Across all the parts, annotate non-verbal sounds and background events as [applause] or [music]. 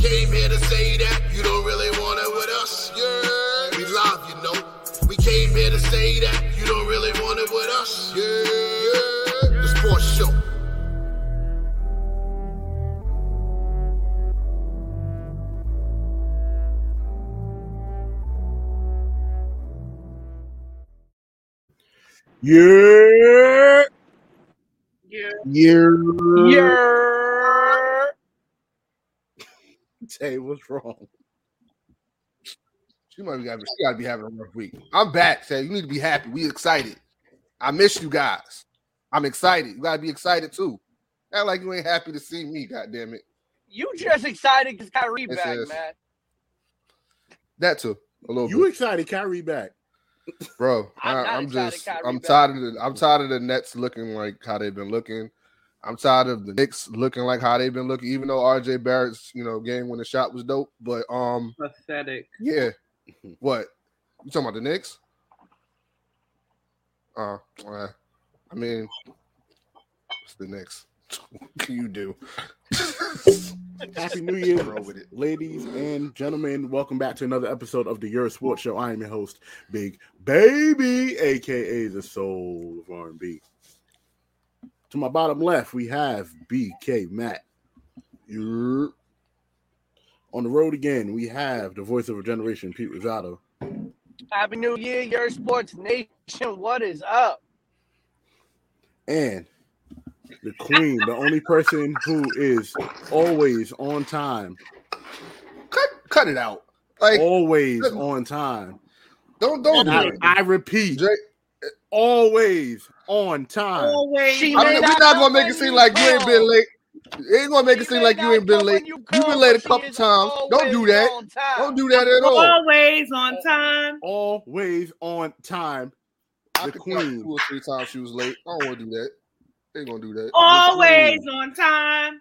Came here to say that you don't really want it with us. Yeah, we love you know. We came here to say that you don't really want it with us. Yeah, yeah. The sports show. Yeah. Yeah. Yeah. Yeah. Tay, what's wrong? She might be having, she gotta be having a rough week. I'm back, Tay. You need to be happy. We excited. I miss you guys. I'm excited. You gotta be excited too. Act like you ain't happy to see me, god damn it. You just excited because Kyrie This back, is- man. That too. A little You bit. excited, Kyrie back? Bro, I'm I, not I'm just I'm back. tired of the I'm tired of the Nets looking like how they've been looking. I'm tired of the Knicks looking like how they've been looking, even though RJ Barrett's, you know, game when the shot was dope. But um Pathetic. Yeah. [laughs] What? You talking about the Knicks? Uh, well, I mean, it's the Knicks. what [laughs] can you do? Happy New Year, Roll with it. ladies and gentlemen. Welcome back to another episode of the Euro Sports Show. I am your host, Big Baby, aka the Soul of R&B. To my bottom left, we have BK Matt. Yer. On the road again, we have the voice of a generation, Pete Rosado. Happy New Year, your sports nation. What is up? and the queen, the only person who is always on time, Cut, cut it out. Like, always on time. don't, don't do I, it. I repeat, Jay, always on time. Always. She I may mean, we're not not gonna make it seem like you ain't been late. It ain't gonna make it seem like you ain't been late. you You've been late a couple times. Don't do that. Don't do that at all. Always on time. Always on time. I the could queen. two or three times she was late. I don't want to do that. They ain't gonna do that. Always on time.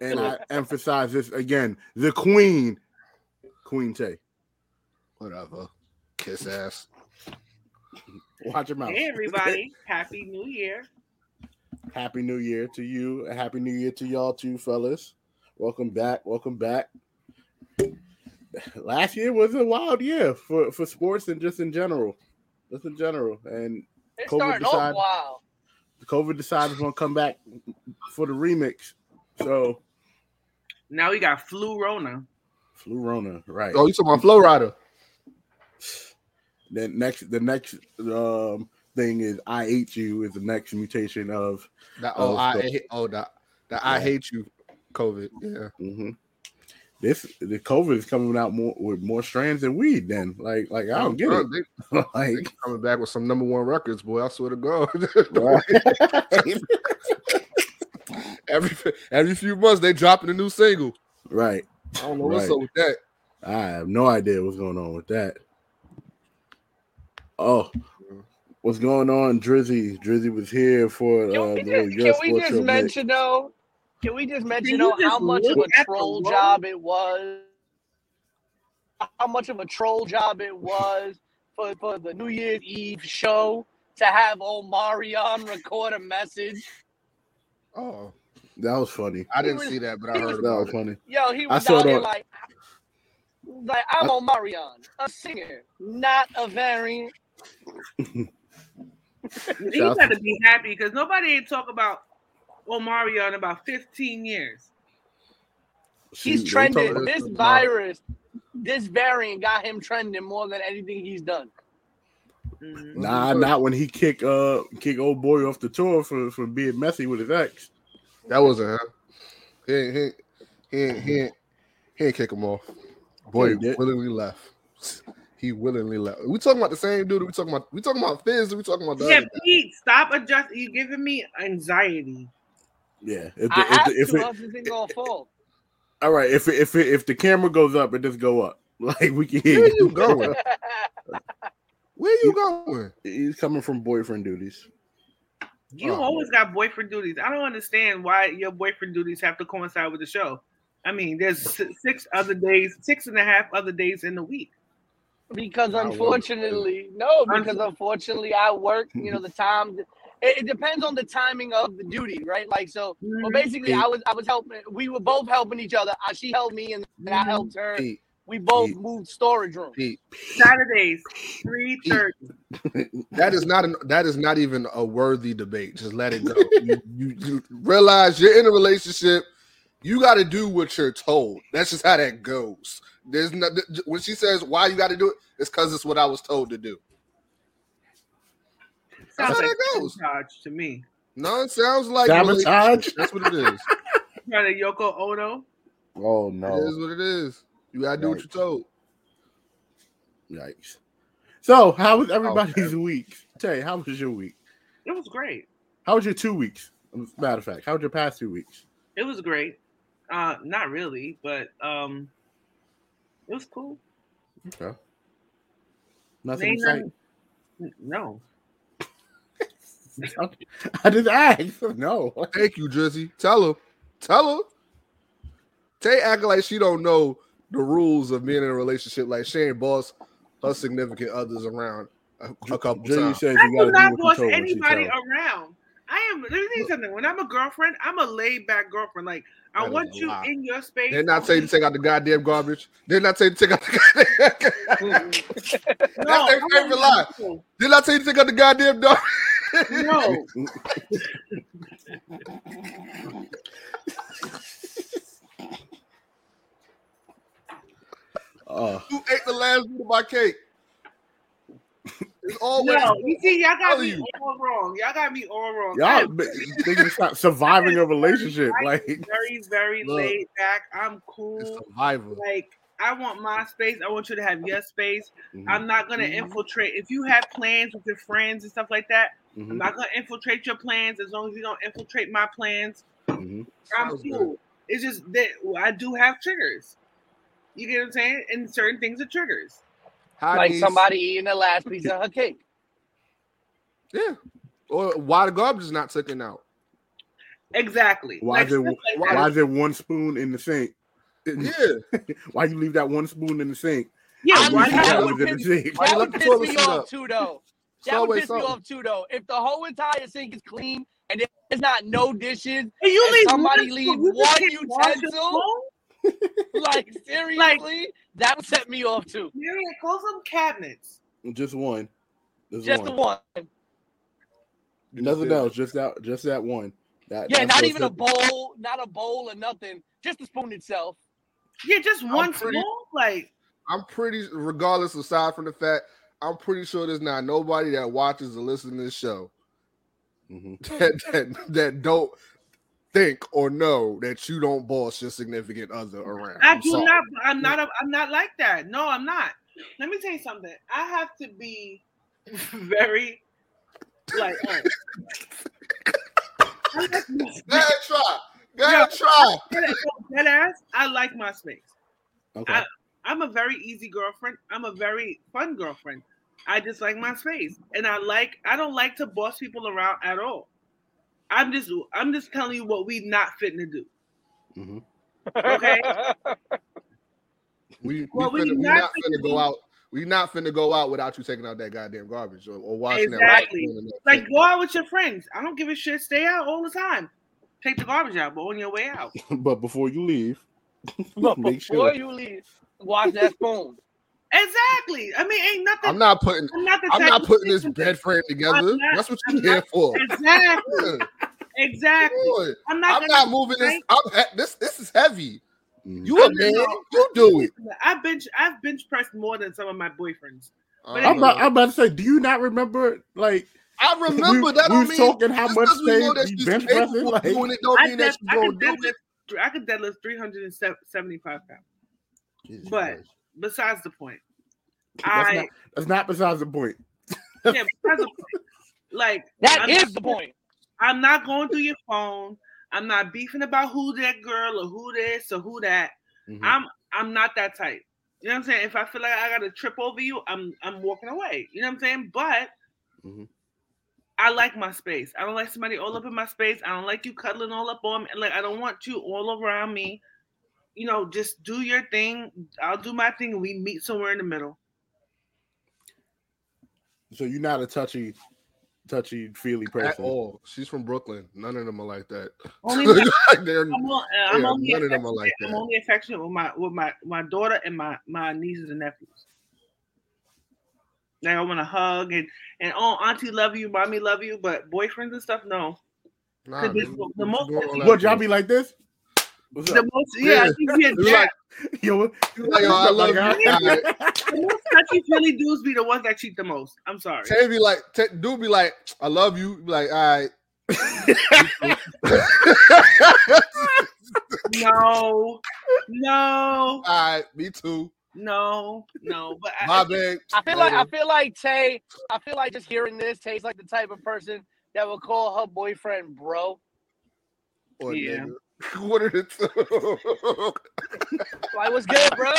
And I emphasize this again: the queen, Queen Tay. Whatever. Kiss ass. Watch your mouth. Hey everybody. [laughs] Happy New Year. Happy New Year to you. A Happy New Year to y'all too, fellas. Welcome back. Welcome back. Last year was a wild year for, for sports and just in general. Just in general. And It's COVID starting decide- off wild. COVID decided to come back for the remix. So Now we got flu Rona. flu Rona, right. Oh, you talking about Flow Rider? [laughs] Then next the next um thing is I hate you is the next mutation of That, Oh, oh, I so- hate, oh that that I hate you, COVID. Yeah. mhm. this the COVID is coming out more with more strands than weed then. Like like I don't get Bro, it. They, [laughs] like coming back with some number one records, boy. I swear to God. [laughs] every every few months they dropping a new single. right. I don't know what's up with that. I have no idea what's going on with that. Oh, what's going on, Drizzy? Drizzy was here for Can uh, we the just, Your can we just Show mix. mention though? Can we just mention you though how much of a troll job it was? How much of a troll job it was for, for the New Year's Eve show to have Omarion record a message? Oh, That was funny. I didn't was- see that, but I he heard was- That was funny. Yo, he I was saw out there that. like, like I'm Omarion, a singer, not a variant. You got to be happy because nobody ain't talk about Omarion in about 15 years. She- He's trending. talking- This about- virus, this variant got him trending more than anything he's done. Mhm. Nah, not when he kick uh kick old boy off the tour for for being messy with his ex. That wasn't him. He ain't, he ain't, he ain't, he ain't, he ain't kick him off. Boy, He did. willingly left. He willingly left. We talking about the same dude. We talking about we talking about Fizz. We talking about the Yeah, other guy? Pete, stop adjusting. You're giving me anxiety. Yeah. If the, I if the, if to, it, else this gonna fall. all right, if it, if it, if the camera goes up, it just go up. [laughs] Like we can hear Where you. you going? [laughs] Where you going? He's coming from boyfriend duties. You Oh. always got boyfriend duties. I don't understand why your boyfriend duties have to coincide with the show. I mean, there's six other days, six and a half other days in the week. Because unfortunately, no, because unfortunately I work, you know, the [laughs] time. it, it depends on the timing of the duty, right? Like so. Well, Mhm. basically, I was I was helping. We were both helping each other. Uh, She helped me, and, and I helped her. We both Pete. moved storage room. Pete, Saturdays, three thirty. [laughs] that is not an that is not even a worthy debate. Just let it go. you, you, you realize you're in a relationship. You got to do what you're told. That's just how that goes. There's no when she says why you got to do it, it's because it's what I was told to do. That's Sounds how like that goes. sabotage to me. No, it sounds like Sabotage? relationship. That's what it is. [laughs] Trying to Yoko Ono. Oh It no! is what it is. You gotta do what you're told. Yikes! So, how was everybody's week? Tay, how was your week? It was great. How was your two weeks? Matter of fact, how was your past two weeks? It was great. Uh, not really, but um, it was cool. Okay. Nothing Ain't exciting. nothing- No, [laughs] I didn't ask. No. Thank you, Drizzy. Tell her. Tell her. Tay acting like she don't know the rules of being in a relationship. Like she ain't boss her significant others around a, a couple Drizzy times. says I you got do not boss you told when she anybody around. I am. Let me tell you something. When I'm a girlfriend, I'm a laid back girlfriend. Like I That is want you lie. in your space. They're not saying tell you to take out the goddamn garbage? Didn't I tell you to take out the goddamn No, [laughs] their favorite want lie. you. Didn't I tell you to take out the goddamn dog? No, [laughs] Uh, Who ate the last bit of my cake? It's always no. You see, y'all got me you. all wrong. Y'all got me all wrong. y'all I'm [laughs] thinking about surviving a relationship. Like, very, very [laughs] Look. laid back. I'm cool. survivor. Like I want my space. I want you to have your space. mhm, I'm not gonna Mhm. infiltrate. If you have plans with your friends and stuff like that, I'm mhm, not gonna infiltrate your plans as long as you don't infiltrate my plans. mhm. I'm Sounds good. cool. It's just that I do have triggers. You get what I'm saying? And certain things are triggers. How like these- somebody eating the last piece of her cake. Yeah. Or why the garbage is not taken out. Exactly. Why Like is there like why- why is there one spoon in the sink? [laughs] Yeah. Why you leave that one spoon in the sink? Yeah, I why mean, you that got not? would it in the piss- sink. Why you That let would piss me off up? too, though. It's That would always piss me something. off too, though. If the whole entire sink is clean and there's not no dishes, And you and leave somebody one- leave you one can't utensil? [laughs] spoon? like seriously, that would set me off too. Yeah, close some cabinets. Just one. Just, Just one. the one. Nothing else. Just that. Just that one. That, Yeah, not even a bowl, not a bowl or nothing. Just the spoon itself. Yeah, just one pretty- spoon. Like I'm pretty, regardless, aside from the fact, I'm pretty sure there's not nobody that watches or listens to this show Mhm. [laughs] that, that that don't think or know that you don't boss your significant other around. I I'm do sorry. not. I'm not. A, I'm not like that. No, I'm not. Let me tell you something. I have to be [laughs] very like. oh. I like my space. Go try. Go ahead, try. Dead ass. I like my space. Okay. I- I'm a very easy girlfriend. I'm a very fun girlfriend. I just like my space, and I like. I don't like to boss people around at all. I'm just. I'm just telling you what we not fitting to do. Mhm. Okay. We, we, Well, finna, we not not finna finna do- go out. We not finna go out without you taking out that goddamn garbage or, or washing Exactly. that. Like go out with your friends. I don't give a shit. Stay out all the time. Take the garbage out, but on your way out. [laughs] but before you leave, [laughs] But make before sure. you leave, wash that spoon. Exactly. I mean, ain't nothing. I'm not putting. I'm not I'm not putting this bed frame together. Not- That's what I'm you're here not- for. Exactly. [laughs] Yeah, Exactly. boy. I'm not. I'm not moving this. I'm, he- this this is heavy. Mhm. You a I'm man. not- You do it. I've bench. I've bench pressed more than some of my boyfriends. But I'm Uh, about, I'm about to say, do you not remember? Like, I remember we, that. we I was mean, talking how just much 'cause we know they you she's bench pressing. Like, doing it, don't I, mean dead, that she's I, gonna do deadlift, it. I could deadlift 375 pounds. Jesus But- Christ. Besides the point, that's, I not, that's not besides the point. yeah. Besides the point, [laughs] like That I'm is not- the point. I'm not going through your phone. I'm not beefing about who that girl or who this or who that. Mhm. I'm I'm not that type. You know what I'm saying? If I feel like I got to trip over you, I'm I'm walking away. You know what I'm saying? But Mhm. I like my space. I don't like somebody all up in my space. I don't like you cuddling all up on me. Like I don't want you all around me. You know, just do your thing. I'll do my thing. and We meet somewhere in the middle. So you're not a touchy touchy feely At person. all. She's from Brooklyn. None of them are like that. Only [laughs] They're- I'm, on, uh, I'm Yeah, only none of them are affectionate- like I'm only affectionate with my with my my daughter and my my nieces and nephews. Like I want to hug and and oh auntie love you, mommy love you, but boyfriends and stuff no. nah, the- man, the what most- y'all What y'all be like this? What's The most yeah, Yeah. I think we had You like- Yo, like, yo, I love my you. [laughs] the most touchy feely dudes be the ones that cheat the most. I'm sorry. Tay be like, Tay, dude be like, I love you. Be like, all right. [laughs] No, no, All right, me too. no, no. But I, My bad. I feel like I feel like Tay. I feel like just hearing this, Tay's like the type of person that would call her boyfriend bro. Or Yeah. nigga. [laughs] What are the two? [laughs] Like, was good, bro?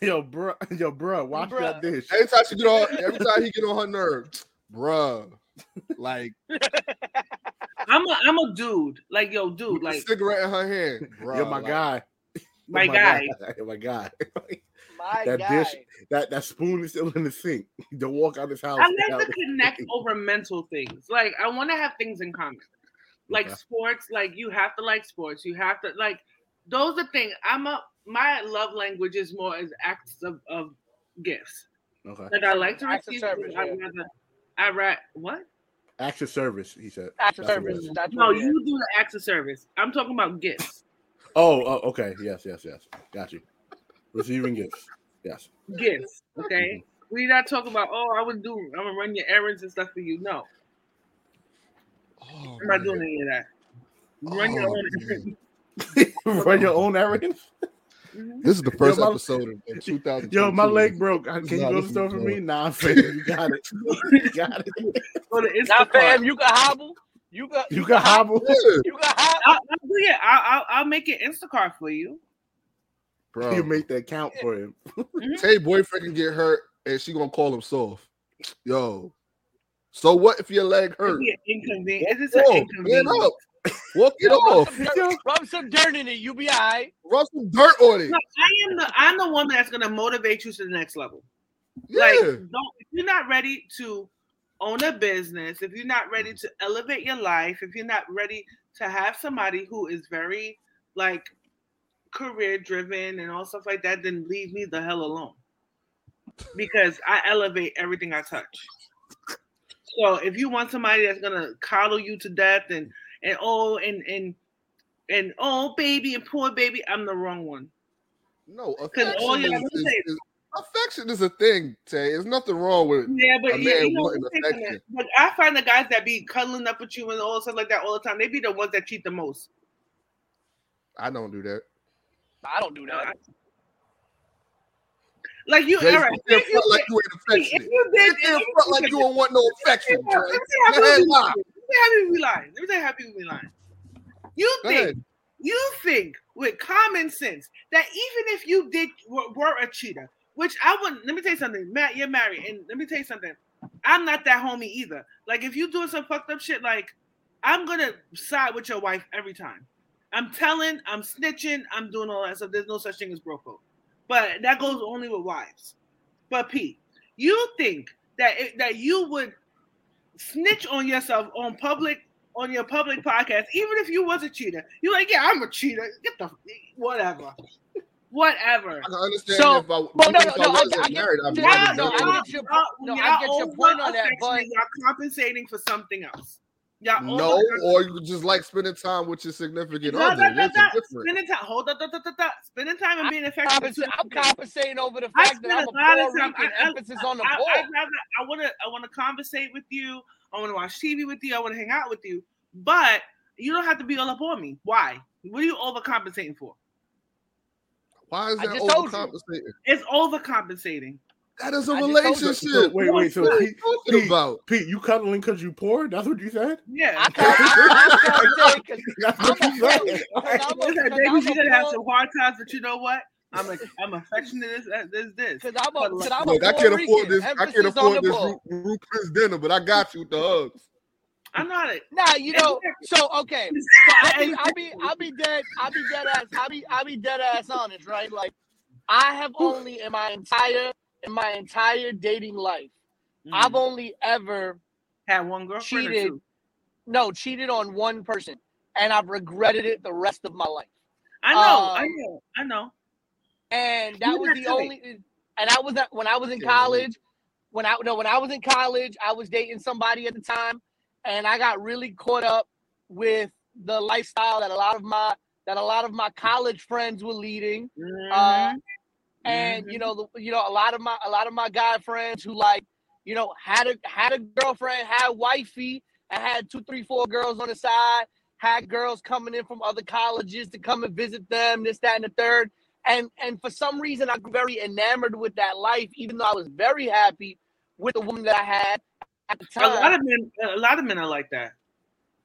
yo, bro, yo, bro, watch Bruh. that dish. every time she get on, every time he get on her nerves, bro. Like, [laughs] I'm a I'm a dude. Like yo, dude. with Like a cigarette in her hand, bruh. Yo, my like, guy. my Yo, guy. Yo, my guy. My That guy. dish- that that spoon is still in the sink. Don't walk out this house. I like to connect over mental things. Like I want to have things in common. Like Okay. sports, like you have to like sports. You have to like those are things. I'm a my love language is more as acts of, of gifts. Okay. Like I like to Acts of receive. service, I yeah. rather I ra what? Acts of service, he said. Acts of That's what it service. That's No, what it is. you do the acts of service. I'm talking about gifts. Oh, oh, okay. Yes, yes, yes. Got you. Receiving gifts. Yes. Gifts. Okay. Mm-hmm. We're not talking about oh I would do I'm gonna run your errands and stuff for you. No, Oh, I'm not man. doing any of that. Run your Oh, own man. errands. [laughs] Run your own errands. Mhm. This is the first my- episode of, of 2000. [laughs] Yo, my leg broke. Can you go to this the store is for me? Nah, fam, you got it. [laughs] You got it. Go to Now, Instacart. fam, you can hobble. You got. You got hobble. Yeah, You got hobble. I'll, I'll do it. I'll, I'll, I'll make it Instacart for you. bro. You make that count for him. Tay boyfriend can get hurt and she gonna call him soft. Yo. So what if your leg It'd hurt? be an. It's an Whoa, man inconvenience. up. Walk it Yo, rub, off. some dirt, rub some dirt in it. You be all right. Rub some dirt on it. No, I am the I'm the one that's gonna motivate you to the next level. Yeah. Like, don't if you're not ready to own a business, if you're not ready to elevate your life, if you're not ready to have somebody who is very like career driven and all stuff like that, then leave me the hell alone. Because I elevate everything I touch. So if you want somebody that's gonna coddle you to death and and oh and and and oh baby and poor baby, I'm the wrong one. no, Because all affection you is, have to is- say- is- affection is a thing, Tay. There's nothing wrong with it. Yeah, but A yeah, you know, wanting think of affection. but I find the guys that be cuddling up with you and all stuff like that all the time. They be the ones that cheat the most. I don't do that. I don't do that. Like you, Jay, all right. sit there If you, front like did, you ain't if you did, if you like you don't want no affection, Let me tell you lie. how people be lying. Let me tell you how people be lying. You think you think with common sense that even if you did were, were a cheater, which I wouldn't. Let me tell you something, Matt. You're married, and let me tell you something. I'm not that homie either. Like if you doing some fucked up shit, like I'm gonna side with your wife every time. I'm telling, I'm snitching, I'm doing all that stuff. There's no such thing as bro code, but that goes only with wives. But Pete, you think that it, that you would snitch on yourself on public on your public podcast, even if you was a cheater? You're like, yeah, I'm a cheater. Get the whatever, whatever. I can understand So- if I, but no, even if no, I no, I- wasn't I get- married, I'd be no, no, no, I get your no, I get your point on that, but y'all compensating for something else. Y'all No, or you just like spending time with your significant No, other. no, no, There's no. a difference. Spending time. Hold on, hold on, hold on. Spending time and being affectionate. compensa- I'm compensating over the I fact that spend I'm a a lot of Puerto time. Rican. I- I- emphasis on the I, poor. I, want to. I want to conversate with you. I want to watch TV with you. I want to hang out with you. But you don't have to be all up on me. Why? What are you overcompensating for? Why is that just told you. overcompensating? It's overcompensating. That is a I just told you. relationship. So, wait, wait. So What are you Pete, talking Pete, about? Pete, you cuddling because you poor? That's what you said. Yeah. I can't, I, I can't say 'cause [laughs] That's I'm what a you said. [laughs] Because I'm a- Listen, because baby, I'm you're gonna have some hard times, but you know what? I'm a, I'm affectionate as as this. this. Cause I'm a, But cause I'm a Look, I can't afford Rican. this. I can't afford the this poor. Ru- Rupert's dinner, but I got you with the hugs. I'm not it. Nah, you know. So okay, so I'll be, I'll be, I'll be dead, I'll be dead ass, I'll be, I'll be dead ass honest, right? Like, I have only in my entire, in my entire dating life, Mm. I've only ever Had one girlfriend or cheated. two? No, cheated on one person, and I've regretted it the rest of my life. I know, I Um, know, I know. and that You was the to be. only. And I was when I was in college. When I no, when I was in college, I was dating somebody at the time, and I got really caught up with the lifestyle that a lot of my that a lot of my college friends were leading. Uh, Mhm. And Mhm. you know, the, you know, a lot of my a lot of my guy friends who like, you know, had a had a girlfriend, had wifey, and had two, three, four girls on the side, had girls coming in from other colleges to come and visit them, this, that, and the third. And and for some reason, I got very enamored with that life, even though I was very happy with the woman that I had at the time. a lot of men, a lot of men are like that.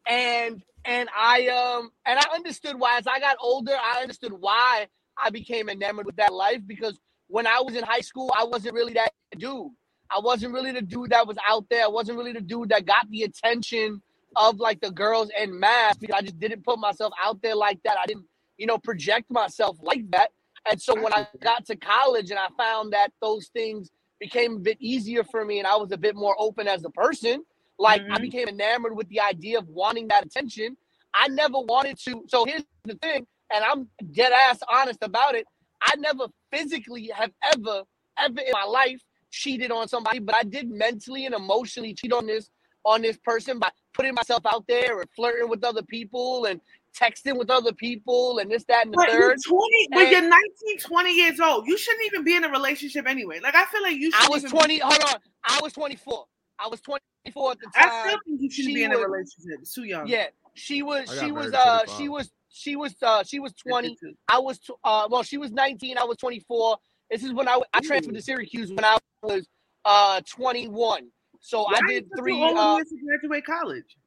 and and I um and I understood why as I got older, I understood why I became enamored with that life because when I was in high school, I wasn't really that dude. I wasn't really the dude that was out there. I wasn't really the dude that got the attention of like the girls en math because I just didn't put myself out there like that. I didn't, you know, project myself like that. And so when I got to college and I found that those things became a bit easier for me and I was a bit more open as a person, like I Mhm. became enamored with the idea of wanting that attention. I never wanted to. So here's the thing, and I'm dead ass honest about it. I never physically have ever, ever in my life cheated on somebody, but I did mentally and emotionally cheat on this on this person by putting myself out there and flirting with other people and texting with other people and this, that, and the But you're third. 20, but you're 19, 20 years old. You shouldn't even be in a relationship anyway. Like I feel like you should. I was 20. Hold on. I was 24. I was 24 at the time. I time. still think you shouldn't she be in a relationship. It's too young. Yeah, she was. She was. Uh, 25. she was. She was. Uh, she was 20. 52. I was. tw- Uh, well, she was 19. I was 24. This is when I I transferred to Syracuse when I was uh 21. So Why I did three. the Uh, years to graduate college.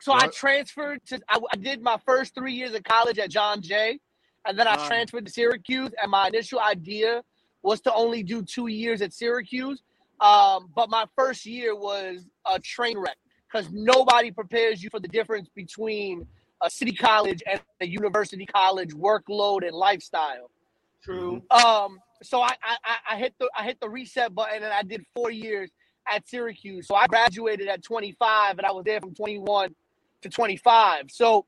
so I transferred to. I, I did my first three years of college at John Jay, and then I Wow. transferred to Syracuse. And my initial idea was to only do two years at Syracuse. Um, but my first year was a train wreck because nobody prepares you for the difference between a city college and a university college workload and lifestyle. True. Um, so I, I I- I hit the I hit the reset button and I did four years at Syracuse. So I graduated at 25 and I was there from 21 to 25. So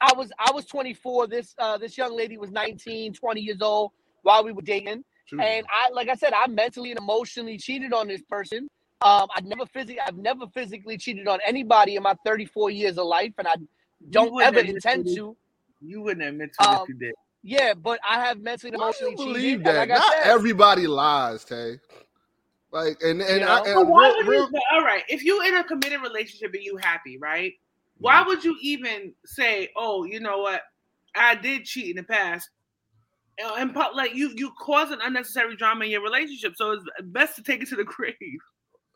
I was I was 24. This uh this young lady was 19, 20 years old while we were dating. Shoot. And I like I said, I mentally and emotionally cheated on this person. Um, I've never physically I've never physically cheated on anybody in my 34 years of life, and I don't ever intend to to. You wouldn't admit to it Um, if you did. Yeah, but I have mentally and Why do emotionally you cheated. believe and that? like Not said, everybody lies, Tay. Like and and, You I, and why real- would you? but all right, if you're in a committed relationship and you happy, right? Why would you even say, "Oh, you know what? I did cheat in the past," Uh, and pu- like you, you cause an unnecessary drama in your relationship. So it's best to take it to the [laughs] grave.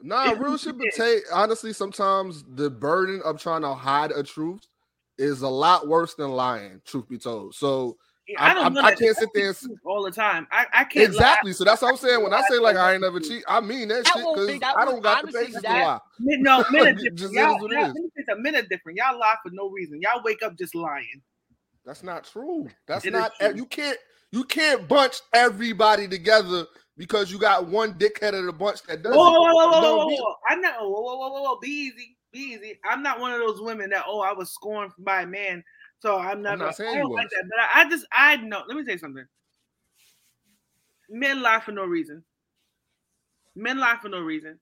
Nah, If real you shit. But did. Tay, honestly, sometimes the burden of trying to hide a truth is a lot worse than lying. Truth be told, so I- I don't I'm- I can't sit there and s- all the time. I, I can't exactly. So that's what I'm saying. When I say like I ain't never cheat, I mean that That shit because I don't got the honestly patience to that- lie. [laughs] No, men are [laughs] Just different. Y'all, what it y'all, is. let me say something. Men are different. Y'all lie for no reason. Y'all wake up just lying. That's not true. That's It is not. true. You can't. You can't bunch everybody together because you got one dickhead of the bunch that does Whoa, whoa, it. whoa, whoa, whoa, Don't whoa, be- whoa. I know. Whoa, whoa, whoa, whoa, whoa. Be easy. Easy. I'm not one of those women that, oh, I was scorned by a man. So I'm not, not saying I don't like that. But I, I just, I know. Let me tell you something. Men lie for no reason. Men lie for no reason.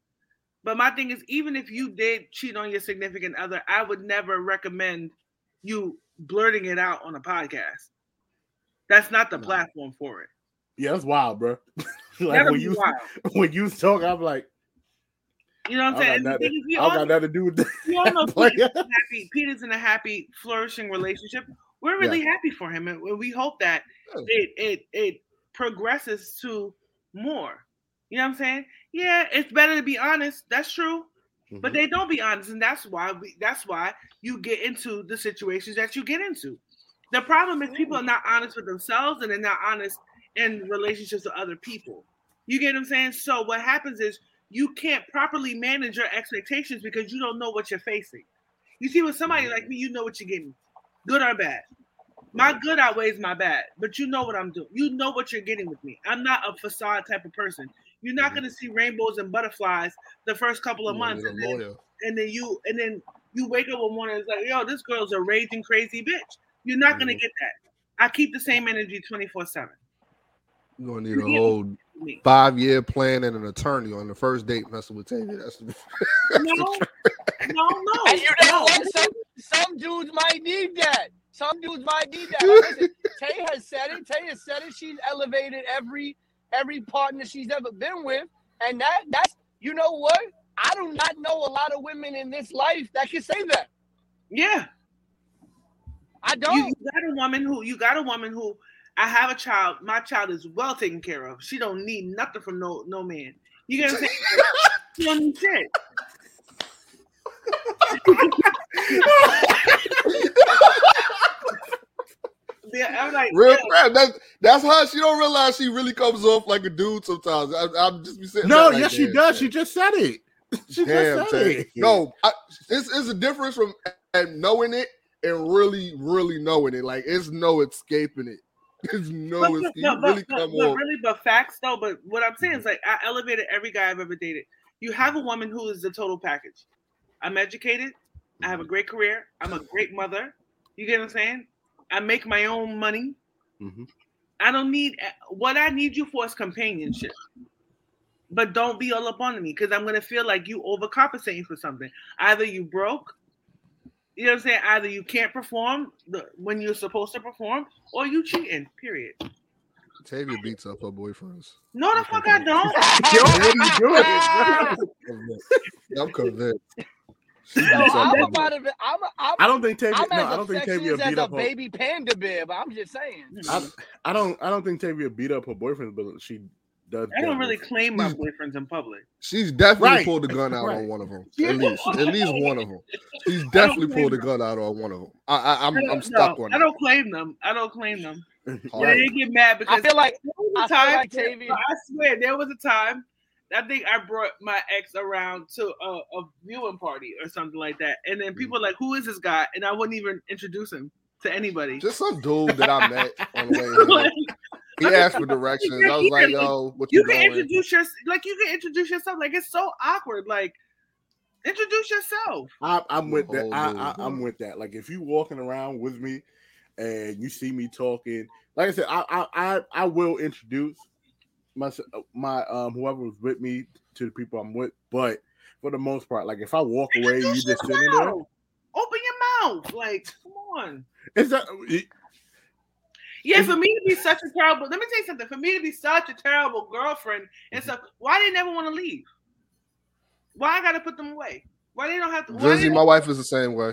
But my thing is, even if you did cheat on your significant other, I would never recommend you blurting it out on a podcast. That's not the No. platform for it. Yeah, that's wild, bro. [laughs] like That'll when be you wild. [laughs] when you talk, I'm like, You know what I'm saying? got nothing. is, I got nothing to do with that. we all know [laughs] Peter's in a happy. Peter's in a happy, flourishing relationship. We're really happy for him, and we hope that Yeah. it it it progresses to more. You know what I'm saying? Yeah, it's better to be honest. That's true, but Mhm. they don't be honest, and that's why we. That's why you get into the situations that you get into. The problem is people are not honest with themselves, and they're not honest in relationships with other people. You get what I'm saying? So what happens is you can't properly manage your expectations because you don't know what you're facing. You see, with somebody like me, you know what you're getting, good or bad. My good outweighs my bad, but you know what I'm doing. You know what you're getting with me. I'm not a facade type of person. You're not Mhm. gonna see rainbows and butterflies the first couple of months, and then, and then you and then you wake up one morning and it's like, yo, this girl's a raging crazy bitch. You're not gonna Mhm. get that. I keep the same energy 24 seven. You're gonna need a whole. Five year plan and an attorney on the first date messing with Tavia. That's the, No, [laughs] no, no. And you know no. Some, some dudes might need that. Some dudes might need that. Like, listen, [laughs] Tay has said it. Tay has said it. She's elevated every every partner she's ever been with, and that that's you know what? I do not know a lot of women in this life that can say that. Yeah. I don't. you got a woman who you got a woman who I have a child. My child is well taken care of. She don't need nothing from no no man. You get what I'm saying? she don't need shit. yeah, I'm like, real yeah, crap. That's that's how she don't realize she really comes off like a dude sometimes. I, I'm just be sitting. No, there like, yes, she does. Tay. She just said it. [laughs] She Damn, just said it. No, I, it's, it's a difference from knowing it and really, really knowing it. Like it's no escaping it. [laughs] It's no but, but, You but, really but, come but off. really, but facts though. But what I'm saying is like I elevated every guy I've ever dated. You have a woman who is the total package. I'm educated. I have a great career. I'm a great mother. You get what I'm saying? I make my own money. Mhm. I don't need what I need you for is companionship. But don't be all up on me because I'm gonna feel like you overcompensating for something. Either you broke, you know what I'm saying? Either you can't perform the, when you're supposed to perform, or you cheating. Period. Tavia beats up her boyfriends. No, the fuck I don't. [laughs] Yo, what are you doing? [laughs] I'm convinced. She Yo, beats up I'm her about to. I'm. I'm. I don't think Tavia. I'm No, I don't think Tavia affectionate as beat a up her. baby panda bear, but I'm just saying. I, I don't. I don't think Tavia beat up her boyfriend, but she does. I don't get really claim my boyfriends in public. She's definitely Right. pulled the gun out Right. on one of them. At least, at least one of them. She's definitely pulled the gun out on one of them. I, I, I'm, I don't, I'm stuck no, on I don't claim them. I don't claim them. All [laughs] Yeah, right. they get mad because I feel like there was a I feel time. like Tavia- [laughs] I swear, there was a time. I think I brought my ex around to a, a viewing party or something like that, and then people were like, "Who is this guy?" And I wouldn't even introduce him to anybody. Just some dude that I met [laughs] on the way. Like, Here. He asked for [laughs] directions. I was like, "Yo, what you you, can doing?" introduce your like you can introduce yourself. Like it's so awkward. Like introduce yourself. I, I'm with that. I, dude. I, I'm with that. Like if you walking around with me and you see me talking, like I said, I I I, I will introduce my my um whoever was with me to the people I'm with. But for the most part, like if I walk away, you just sitting there. Open your mouth. Like come on. Is that Yeah, Is- for me to be such a terrible, let me tell you something. For me to be such a terrible girlfriend and Mm-hmm. stuff, why they never want to leave? Why I gotta put them away? Why they don't have to? Why Drizzy, my wife is the same way.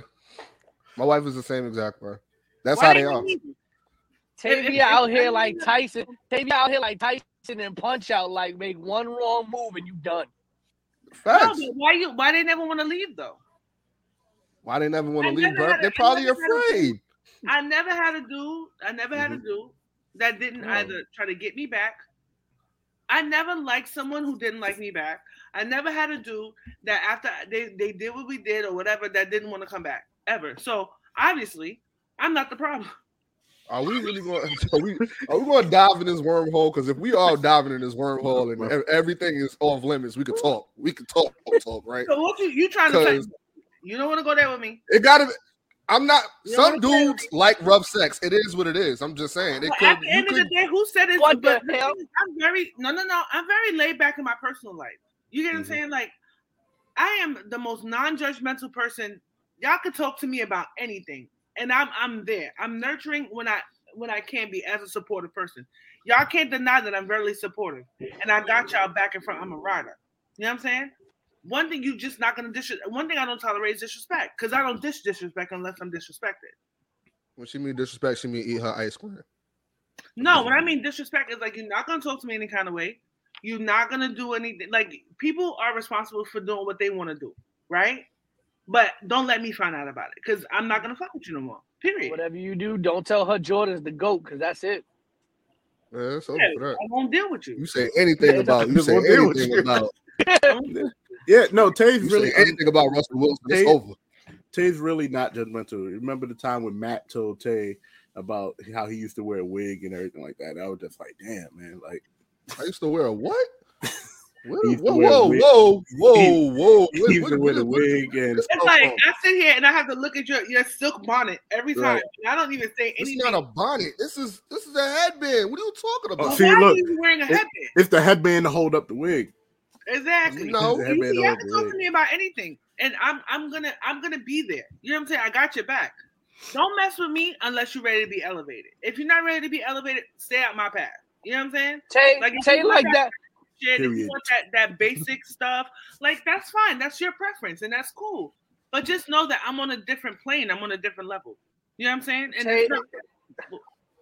My wife is the same exact way. That's why how they don't are. leave? Tavia out here like Tyson. Tavia out here like Tyson and punch out like make one wrong move and you done. No, Facts. but why you? Why they never want to leave though? Why they never want to leave, bro? They're probably never had afraid. I never had a dude. I never had a Mm-hmm. dude that didn't No. either try to get me back. I never liked someone who didn't like me back. I never had a dude that after they, they did what we did or whatever that didn't want to come back ever. So obviously, I'm not the problem. Are we really going? [laughs] Are we are we going to dive in this wormhole? Because if we all diving in this wormhole and everything is off limits, we could talk. We could talk, talk, right? So what you you trying to say? You don't want to go there with me. It gotta. Be I'm not. You Some know what dudes like rough sex. It is what it is. I'm just saying. It But could. at the You end of the day, who said it? What but the hell? I'm very no no no. I'm very laid back in my personal life. You get what Mhm. I'm saying? Like, I am the most non-judgmental person. Y'all could talk to me about anything, and I'm I'm there. I'm nurturing when I when I can be as a supportive person. Y'all can't deny that I'm very supportive, and I got y'all back in front. I'm a rider. You know what I'm saying? One thing you just not gonna dis. One thing I don't tolerate is disrespect, because I don't dish disrespect unless I'm disrespected. When she mean disrespect, she mean eat her ice cream. No, when I mean disrespect, is like you're not gonna talk to me any kind of way. You're not gonna do anything. Like people are responsible for doing what they want to do, right? But don't let me find out about it because I'm not gonna fuck with you no more. Period. Whatever you do, don't tell her Jordan's the goat because that's it. Yeah, it's over Yeah, for that. I won't deal with you. You say anything about you say won't deal with anything about [laughs] yeah, no, Tay's you really say anything about Russell Wilson, it's over. Tay's really not judgmental. Remember the time when Matt told Tay about how he used to wear a wig and everything like that? I was just like, damn, man, like I used to wear a what? [laughs] Whoa, He used to whoa, whoa, whoa, whoa, He- whoa. He Where- used to where- wear the where- where- wig and It's come like from? I sit here and I have to look at your your silk bonnet every time. Right. And I don't even say anything. It's not a bonnet. This is this is a headband. What are you talking Oh, about? see, Why look, are you wearing a it- headband? it's the headband to hold up the wig. Exactly. No. You headband you have hold to talk to me about anything, and I'm I'm gonna I'm gonna be there. You know what I'm saying? I got your back. Don't mess with me unless you're ready to be elevated. If you're not ready to be elevated, stay out my path. You know what I'm saying? Tay, Like, if Tay you like want that. Shit, if you want that that basic stuff, like that's fine. That's your preference, and that's cool. But just know that I'm on a different plane. I'm on a different level. You know what I'm saying? And Tay, not,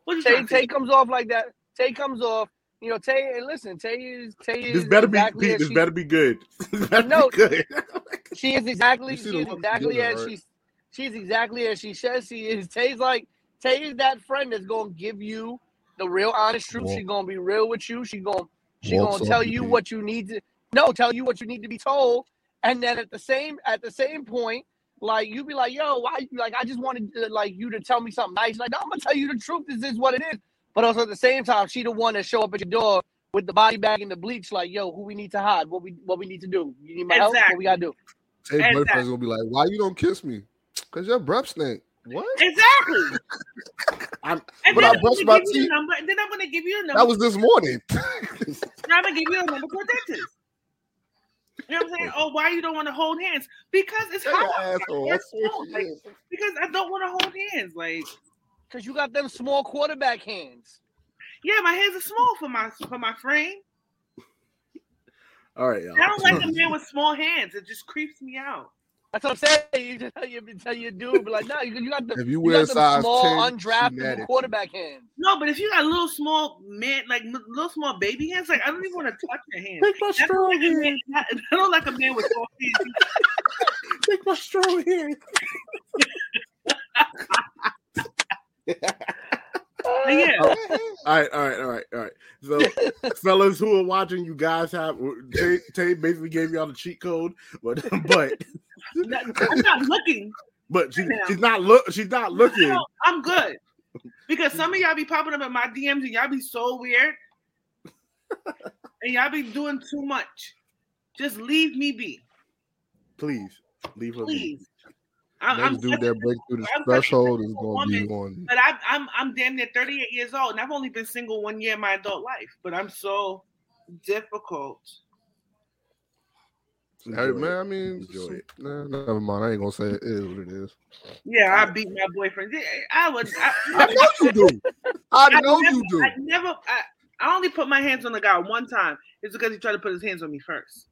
what Tay, trying to say? Tay comes off like that. Tay comes off. You know, Tay. And listen, Tay is Tay is This better be exactly Pete, this she- better be good. [laughs] This better No. be good. [laughs] She is exactly. You She is exactly as right? she's. She's exactly as she says she is. Tay's like Tay is that friend that's gonna give you the real honest truth. Walk- She's gonna be real with you. She gonna she Walks gonna tell you beat. what you need to no tell you what you need to be told. And then at the same at the same point, like you be like, yo, why? Like I just wanted uh, like you to tell me something nice. Like no, I'm gonna tell you the truth. This is what it is. But also at the same time, she the one that show up at your door with the body bag and the bleach. Like yo, who we need to hide? What we what we need to do? You need my help? What we gotta do? Tay Exactly. boyfriend's gonna be like, "Why you don't kiss me? Cause your breath stink." What? Exactly. [laughs] I'm- and but then I I'm brushed gonna my you teeth. a number, and then I'm gonna give you a number. That was this morning. [laughs] and I'm gonna give you a number for a dentist. You know what I'm saying? Oh, why you don't want to hold hands? Because it's Hey, hot. asshole. It's. Like, because I don't want to hold hands. Like, Cause you got them small quarterback hands. yeah, my hands are small for my for my frame. All right, y'all. I don't like a [laughs] man with small hands. It just creeps me out. That's what I'm saying. You just tell you tell your dude, be like, no, you, you got the If you you wear got them size small 10, she mad undraftable at you. quarterback hands. No, but if you got little small man, like little small baby hands, like I don't even want to touch your hands. Take my strong like a hand. man, [laughs] I don't like a man with small hands. [laughs] Take my strong hand. Yeah, oh, All right, all right, all right, all right. So, [laughs] fellas who are watching, you guys have Tay, Tay basically gave y'all the cheat code, but [laughs] but I'm not looking. but she, Yeah. she's not look she's not looking. No, I'm good. Because some of y'all be popping up in my DMs and y'all be so weird. and y'all be doing too much. Just leave me be. Please leave her be. Please. I'm, Next I'm dude that break through the I'm such a threshold is gonna be woman. on. but I'm I'm I'm damn near 38 years old and I've only been single one year in my adult life. But I'm so difficult. Hey, man. I mean, Enjoy it. Nah, never mind. I ain't gonna say it. It is what it is. Yeah, I beat my boyfriend. Yeah, I would I [laughs] I, know you do. I I know never, you do. I never I, I only put my hands on the guy one time. It's because he tried to put his hands on me first.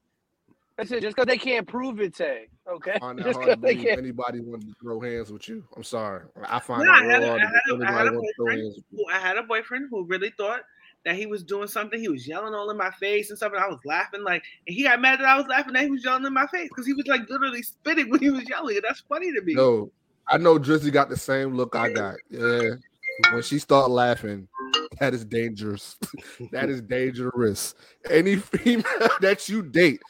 That's it. Just because they can't prove it, Tay. Okay. find [laughs] Just hard to because they believe can't. anybody wanted to throw hands with you. I'm sorry. I find No, that I had, real a, I, hard a, I had a anybody want to throw boyfriend. hands with you. Who, I had a boyfriend who really thought that he was doing something. He was yelling all in my face and stuff, and I was laughing. Like, and he got mad that I was laughing that he was yelling in my face because he was like literally spitting when he was yelling. And that's funny to me. No, I know Drizzy got the same look I got. Yeah. When she start laughing, that is dangerous. [laughs] that is dangerous. Any female [laughs] that you date,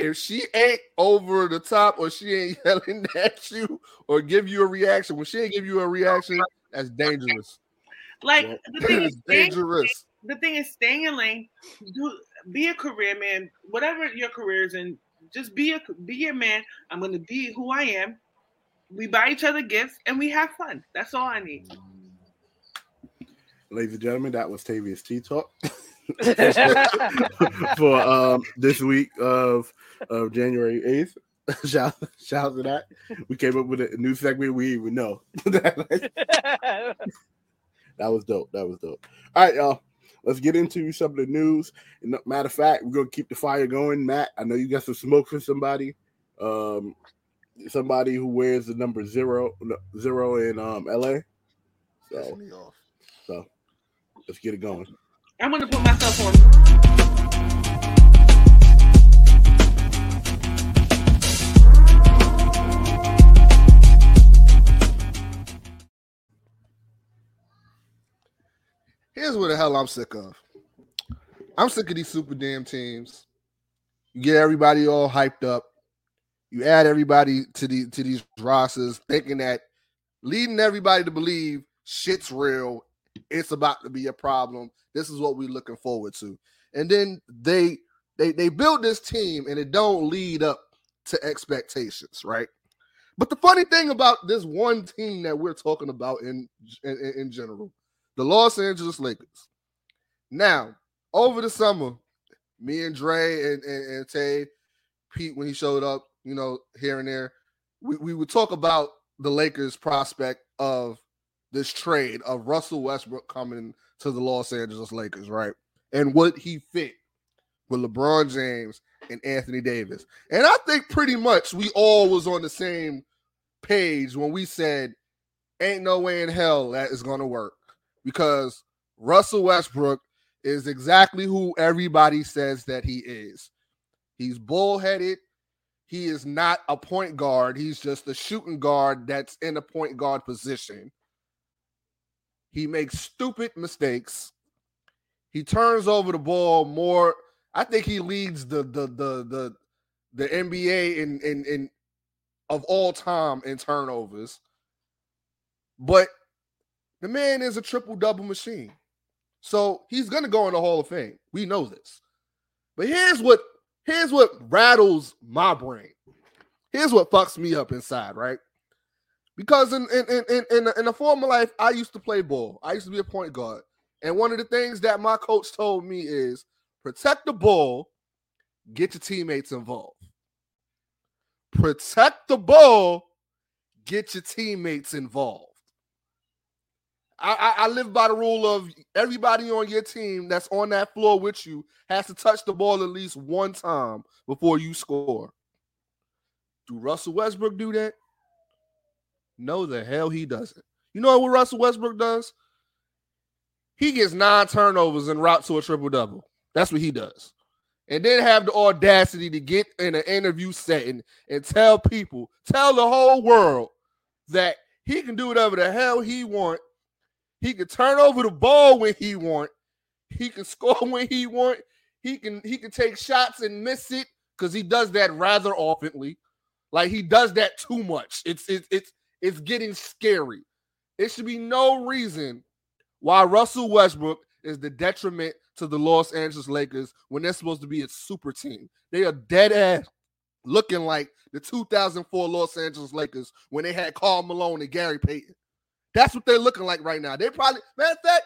if she ain't over the top or she ain't [laughs] yelling at you or give you a reaction, when she ain't give you a reaction, that's dangerous. Like the thing [laughs] is, staying, dangerous. the thing is staying in lane. Do be a career man, whatever your career is in. Just be a be a man. I'm gonna be who I am. We buy each other gifts and we have fun. That's all I need. Ladies and gentlemen, that was Tavia's T Talk [laughs] [laughs] for um this week of of January 8th. [laughs] shout, shout out to that. We came up with a new segment we even know. [laughs] that was dope. That was dope. All right, y'all. Let's get into some of the news. Matter of fact, we're gonna keep the fire going. Matt, I know you got some smoke for somebody. Um somebody who wears the number zero, zero in um LA. So so let's get it going. I'm gonna put myself on. Here's what the hell I'm sick of. I'm sick of these super damn teams. You get everybody all hyped up. You add everybody to the to these rosters, thinking that leading everybody to believe shit's real. It's about to be a problem. This is what we're looking forward to. And then they they they build this team and it don't lead up to expectations, right? But the funny thing about this one team that we're talking about in in, in general, the Los Angeles Lakers. Now, over the summer, me and Dre and, and, and Tay, Pete, when he showed up, you know, here and there, we, we would talk about the Lakers prospect of this trade of Russell Westbrook coming to the Los Angeles Lakers, right? And what he fit with LeBron James and Anthony Davis. And I think pretty much we all was on the same page when we said ain't no way in hell that is going to work because Russell Westbrook is exactly who everybody says that he is. He's bullheaded. He is not a point guard. He's just a shooting guard that's in a point guard position. He makes stupid mistakes. He turns over the ball more. I think he leads the the the the the NBA in in in of all time in turnovers. But the man is a triple double machine. So he's to go in the Hall of Fame. We know this. But here's what here's what rattles my brain. Here's what fucks me up inside, right? Because in in in in, in, a former life, I used to play ball. I used to be a point guard. And one of the things that my coach told me is protect the ball, get your teammates involved. Protect the ball, get your teammates involved. I, I, live by the rule of everybody on your team that's on that floor with you has to touch the ball at least one time before you score. Do Russell Westbrook do that? No, the hell he doesn't. You know what Russell Westbrook does? He gets nine turnovers and route to a triple double. That's what he does. And then have the audacity to get in an interview setting and tell people, tell the whole world that he can do whatever the hell he want he can turn over the ball when he want. He can [laughs] score when he want. He can he can take shots and miss it because he does that rather oftenly. Like he does that too much. It's it's it's it's getting scary. It should be no reason why Russell Westbrook is the detriment to the Los Angeles Lakers when they're supposed to be a super team. They are dead ass looking like the 2004 Los Angeles Lakers when they had Karl Malone and Gary Payton. That's what they're looking like right now. They probably, matter of fact,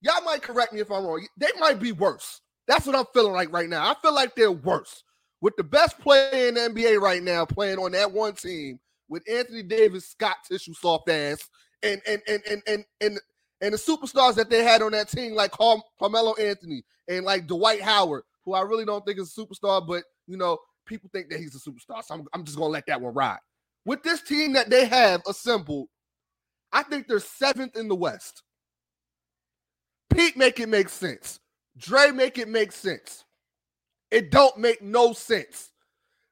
y'all might correct me if I'm wrong. They might be worse. That's what I'm feeling like right now. I feel like they're worse. With the best player in the NBA right now playing on that one team with Anthony Davis, Scott Tissue soft ass, and and and and and and, and the superstars that they had on that team, like Carm- Carmelo Anthony and like Dwight Howard, who I really don't think is a superstar, but you know, people think that he's a superstar. So I'm, I'm just gonna let that one ride. With this team that they have assembled, I think they're seventh in the West. Pete make it make sense. Dre make it make sense. It don't make no sense.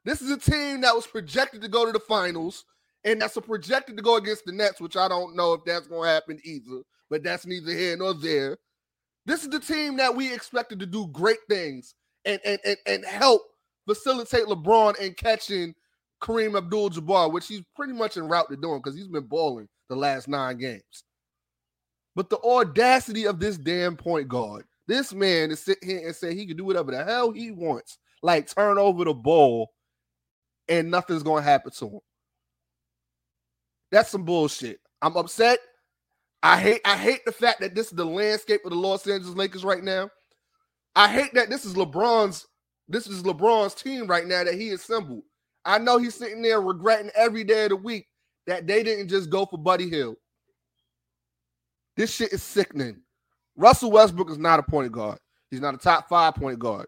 This is a team that was projected to go to the finals, and that's a projected to go against the Nets, which I don't know if that's going to happen either. But that's neither here nor there. This is the team that we expected to do great things and and and, and help facilitate LeBron in catching Kareem Abdul-Jabbar, which he's pretty much en route to doing because he's been balling the last nine games. But the audacity of this damn point guard, this man is sit here and say he can do whatever the hell he wants, like turn over the ball, and nothing's gonna happen to him. That's some bullshit. I'm upset. I hate I hate the fact that this is the landscape of the Los Angeles Lakers right now. I hate that this is LeBron's this is LeBron's team right now that he assembled. I know he's sitting there regretting every day of the week that they didn't just go for Buddy Hield. This shit is sickening. Russell Westbrook is not a point guard. He's not a top five point guard.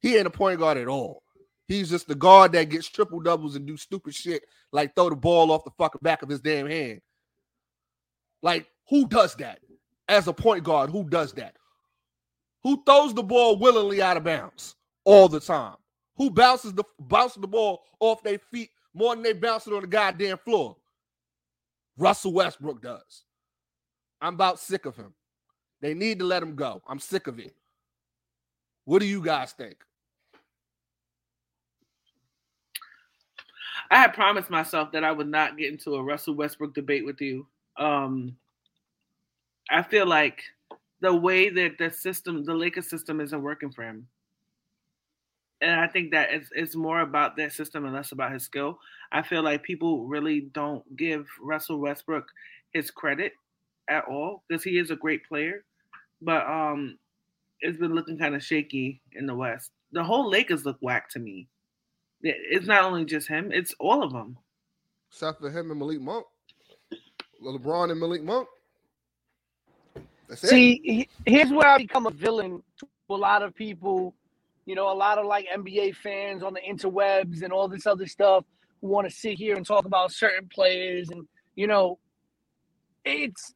He ain't a point guard at all. He's just the guard that gets triple doubles and do stupid shit like throw the ball off the fucking back of his damn hand. Like, who does that? As a point guard, who does that? Who throws the ball willingly out of bounds all the time? Who bounces the bounces the ball off their feet more than they bounce it on the goddamn floor? Russell Westbrook does. I'm about sick of him. They need to let him go. I'm sick of it. What do you guys think? I had promised myself that I would not get into a Russell Westbrook debate with you. Um, I feel like the way that the system, the Lakers system, isn't working for him. and I think that it's it's more about their system and less about his skill. I feel like people really don't give Russell Westbrook his credit at all because he is a great player, but um, it's been looking kind of shaky in the West. The whole Lakers look whack to me. It's not only just him; it's all of them. Except for him and Malik Monk, LeBron and Malik Monk. See, here's where I become a villain to a lot of people. You know, a lot of like NBA fans on the interwebs and all this other stuff who want to sit here and talk about certain players. And, you know, it's,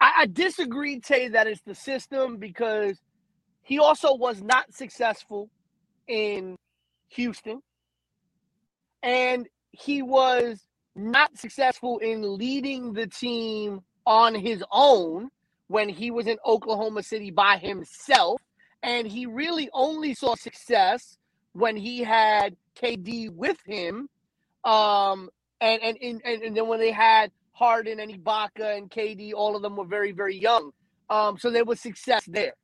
I, I disagree, Tay, that it's the system because he also was not successful in Houston. And he was not successful in leading the team on his own when he was in Oklahoma City by himself. And he really only saw success when he had KD with him. Um, and, and, and, and then when they had Harden and Ibaka and KD, all of them were very, very young. Um, so there was success there.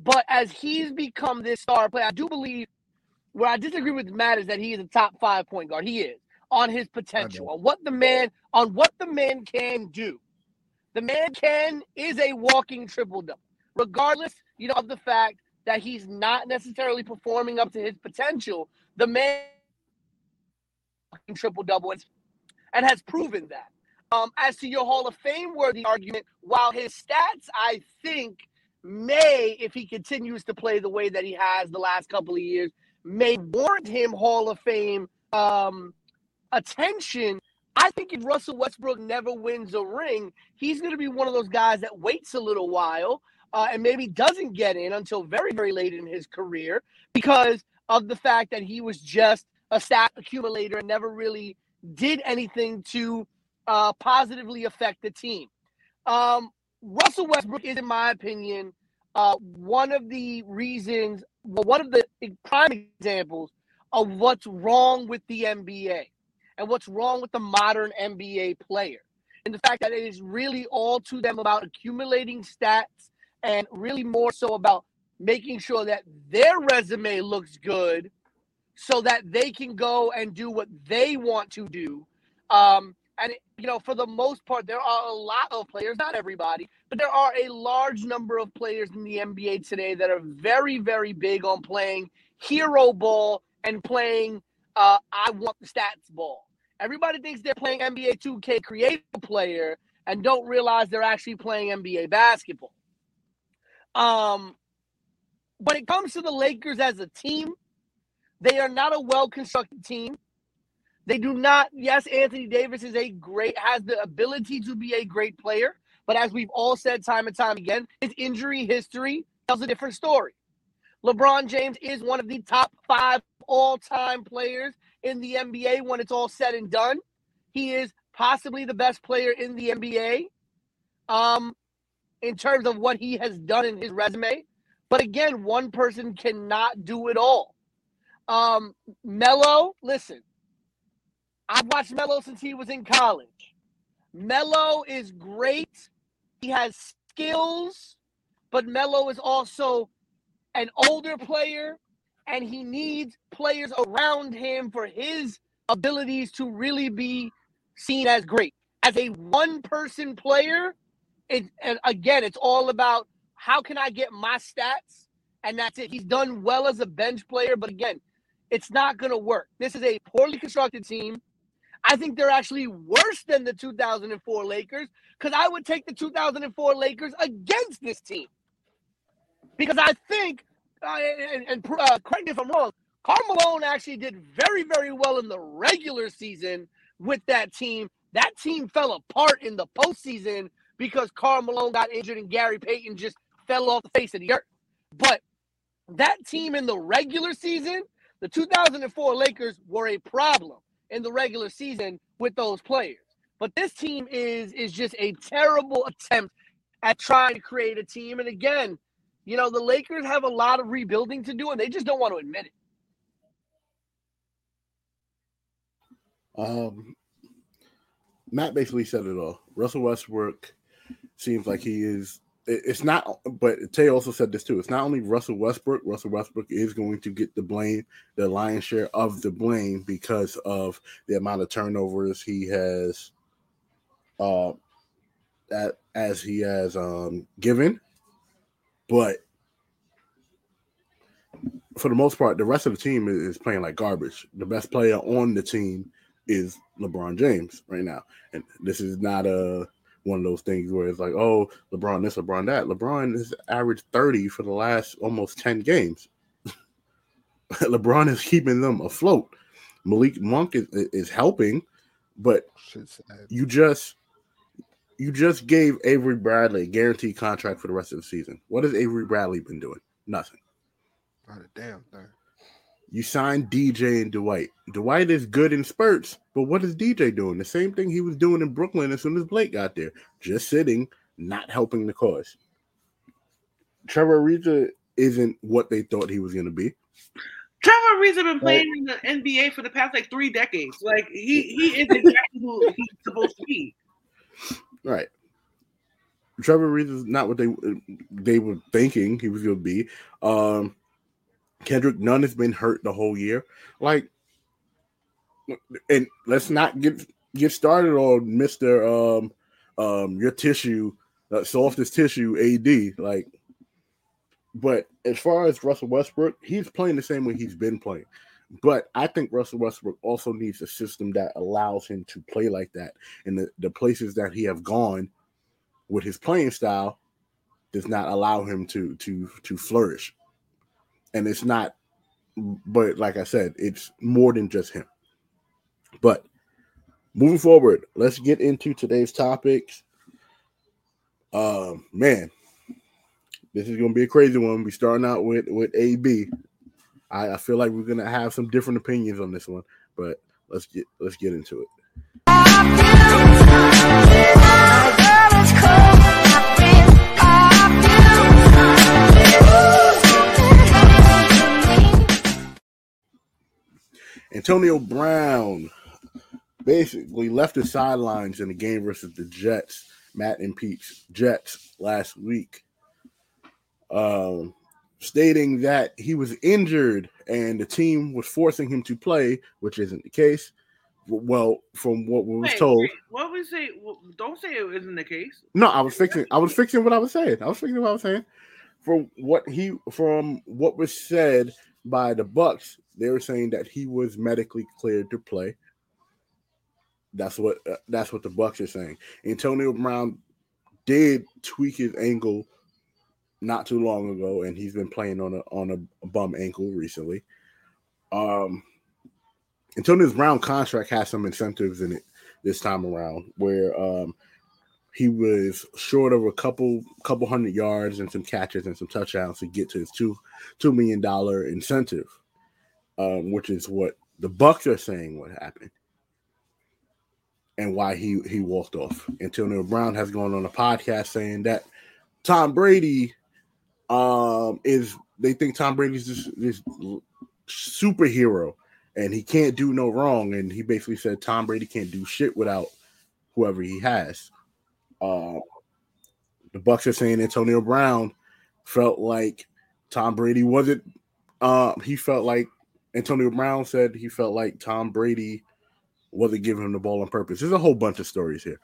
But as he's become this star player, I do believe where I disagree with Matt is that he is a top five point guard. He is on his potential, on what the man on what the man can do. The man can is a walking triple double, regardless, you know, of the fact that he's not necessarily performing up to his potential. The man walking triple double and has proven that. Um, as to your Hall of Fame worthy argument, while his stats, I think, may, if he continues to play the way that he has the last couple of years, may warrant him Hall of Fame um, attention. I think if Russell Westbrook never wins a ring, he's going to be one of those guys that waits a little while uh, and maybe doesn't get in until very, very late in his career because of the fact that he was just a stat accumulator and never really did anything to uh, positively affect the team. Um, Russell Westbrook is, in my opinion, uh, one of the reasons, one of the prime examples of what's wrong with the NBA and what's wrong with the modern NBA player. And the fact that it is really all to them about accumulating stats and really more so about making sure that their resume looks good so that they can go and do what they want to do. Um, and, you know, for the most part, there are a lot of players, not everybody, but there are a large number of players in the NBA today that are very, very big on playing hero ball and playing uh, I want the stats ball. Everybody thinks they're playing NBA 2K creative player and don't realize they're actually playing NBA basketball. Um, when it comes to the Lakers as a team, they are not a well constructed team. They do not, yes, Anthony Davis is a great, has the ability to be a great player. But as we've all said time and time again, his injury history tells a different story. LeBron James is one of the top five all time players in the NBA when it's all said and done. He is possibly the best player in the NBA um, in terms of what he has done in his resume. But again, one person cannot do it all. Um, Melo, listen, I've watched Melo since he was in college. Melo is great. He has skills, but Melo is also an older player and he needs players around him for his abilities to really be seen as great. As a one person player, it, and again, it's all about how can I get my stats? And that's it. He's done well as a bench player, but again, it's not going to work. This is a poorly constructed team. I think they're actually worse than the 2004 Lakers because I would take the 2004 Lakers against this team. Because I think uh, and, and uh, correct me if I'm wrong, Karl Malone actually did very, very well in the regular season with that team. That team fell apart in the postseason because Karl Malone got injured and Gary Payton just fell off the face of the earth. But that team in the regular season, the 2004 Lakers were a problem in the regular season with those players. But this team is is just a terrible attempt at trying to create a team. And again, you know, the Lakers have a lot of rebuilding to do, and they just don't want to admit it. Um, Matt basically said it all. Russell Westbrook seems like he is it's not. But Tay also said this too. It's not only Russell Westbrook. Russell Westbrook is going to get the blame, the lion's share of the blame because of the amount of turnovers he has. Uh, that as he has um given, but for the most part, the rest of the team is, is playing like garbage. The best player on the team is LeBron James right now, and this is not a one of those things where it's like, oh, LeBron this, LeBron that. LeBron has averaged thirty for the last almost ten games. [laughs] LeBron is keeping them afloat. Malik Monk is, is helping, but you just you just gave Avery Bradley a guaranteed contract for the rest of the season. What has Avery Bradley been doing? Nothing. Not a damn thing. You signed DJ and Dwight. Dwight is good in spurts, but what is DJ doing? The same thing he was doing in Brooklyn as soon as Blake got there, just sitting, not helping the cause. Trevor Ariza isn't what they thought he was going to be. Trevor Ariza been playing in the NBA for the past like three decades. Like he he is exactly who he's supposed to be. Right. Trevor Ariza is not what they they were thinking he was going to be. Um, Kendrick Nunn has been hurt the whole year. Like, and let's not get get started on Mister um um your tissue, uh, softest tissue AD. Like, but as far as Russell Westbrook, he's playing the same way he's been playing. But I think Russell Westbrook also needs a system that allows him to play like that. And the, the places that he have gone with his playing style does not allow him to to to flourish. And it's not, but like I said, it's more than just him. But moving forward, let's get into today's topics. Um, man, this is gonna be a crazy one. We starting out with with AB. I, I feel like we're gonna have some different opinions on this one, but let's get let's get into it. Antonio Brown basically left the sidelines in the game versus the Jets, Matt and Pete's Jets last week, um, stating that he was injured and the team was forcing him to play, which isn't the case. Well, from what we was told, wait, what we say? well, Don't say it isn't the case. no, I was fixing. I was fixing what I was saying. I was fixing what I was saying. From what he, from what was said by the Bucks, they were saying that he was medically cleared to play. That's what. Uh, that's what the Bucks are saying. Antonio Brown did tweak his ankle not too long ago, and he's been playing on a on a bum ankle recently. Um, Antonio Brown contract has some incentives in it this time around, where um, he was short of a couple couple hundred yards and some catches and some touchdowns to get to his two two million dollar incentive, um, which is what the Bucks are saying what happened and why he he walked off. Antonio Brown has gone on a podcast saying that Tom Brady um is they think Tom Brady's this, this superhero and he can't do no wrong and he basically said Tom Brady can't do shit without whoever he has. Um the Bucks are saying Antonio Brown felt like Tom Brady wasn't uh he felt like Antonio Brown said he felt like Tom Brady wasn't giving him the ball on purpose. There's a whole bunch of stories here.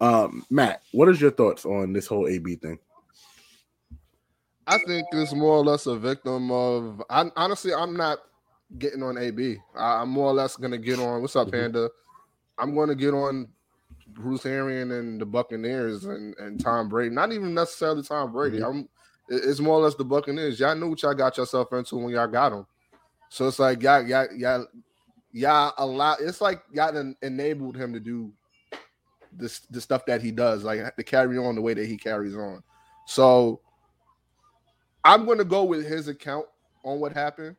Um, Matt, what is your thoughts on this whole AB thing? I think it's more or less a victim of. I, honestly, I'm not getting on AB. I, am more or less gonna get on. What's up, Mhm. Panda? I'm going to get on Bruce Arian and the Buccaneers and, and Tom Brady. Not even necessarily Tom Brady. Mhm. I'm. It- It's more or less the Buccaneers. Y'all knew what y'all got yourself into when y'all got them. So it's like y'all, y'all, y'all, y'all allow. It's like y'all en- enabled him to do this, the stuff that he does, like to carry on the way that he carries on. So I'm going to go with his account on what happened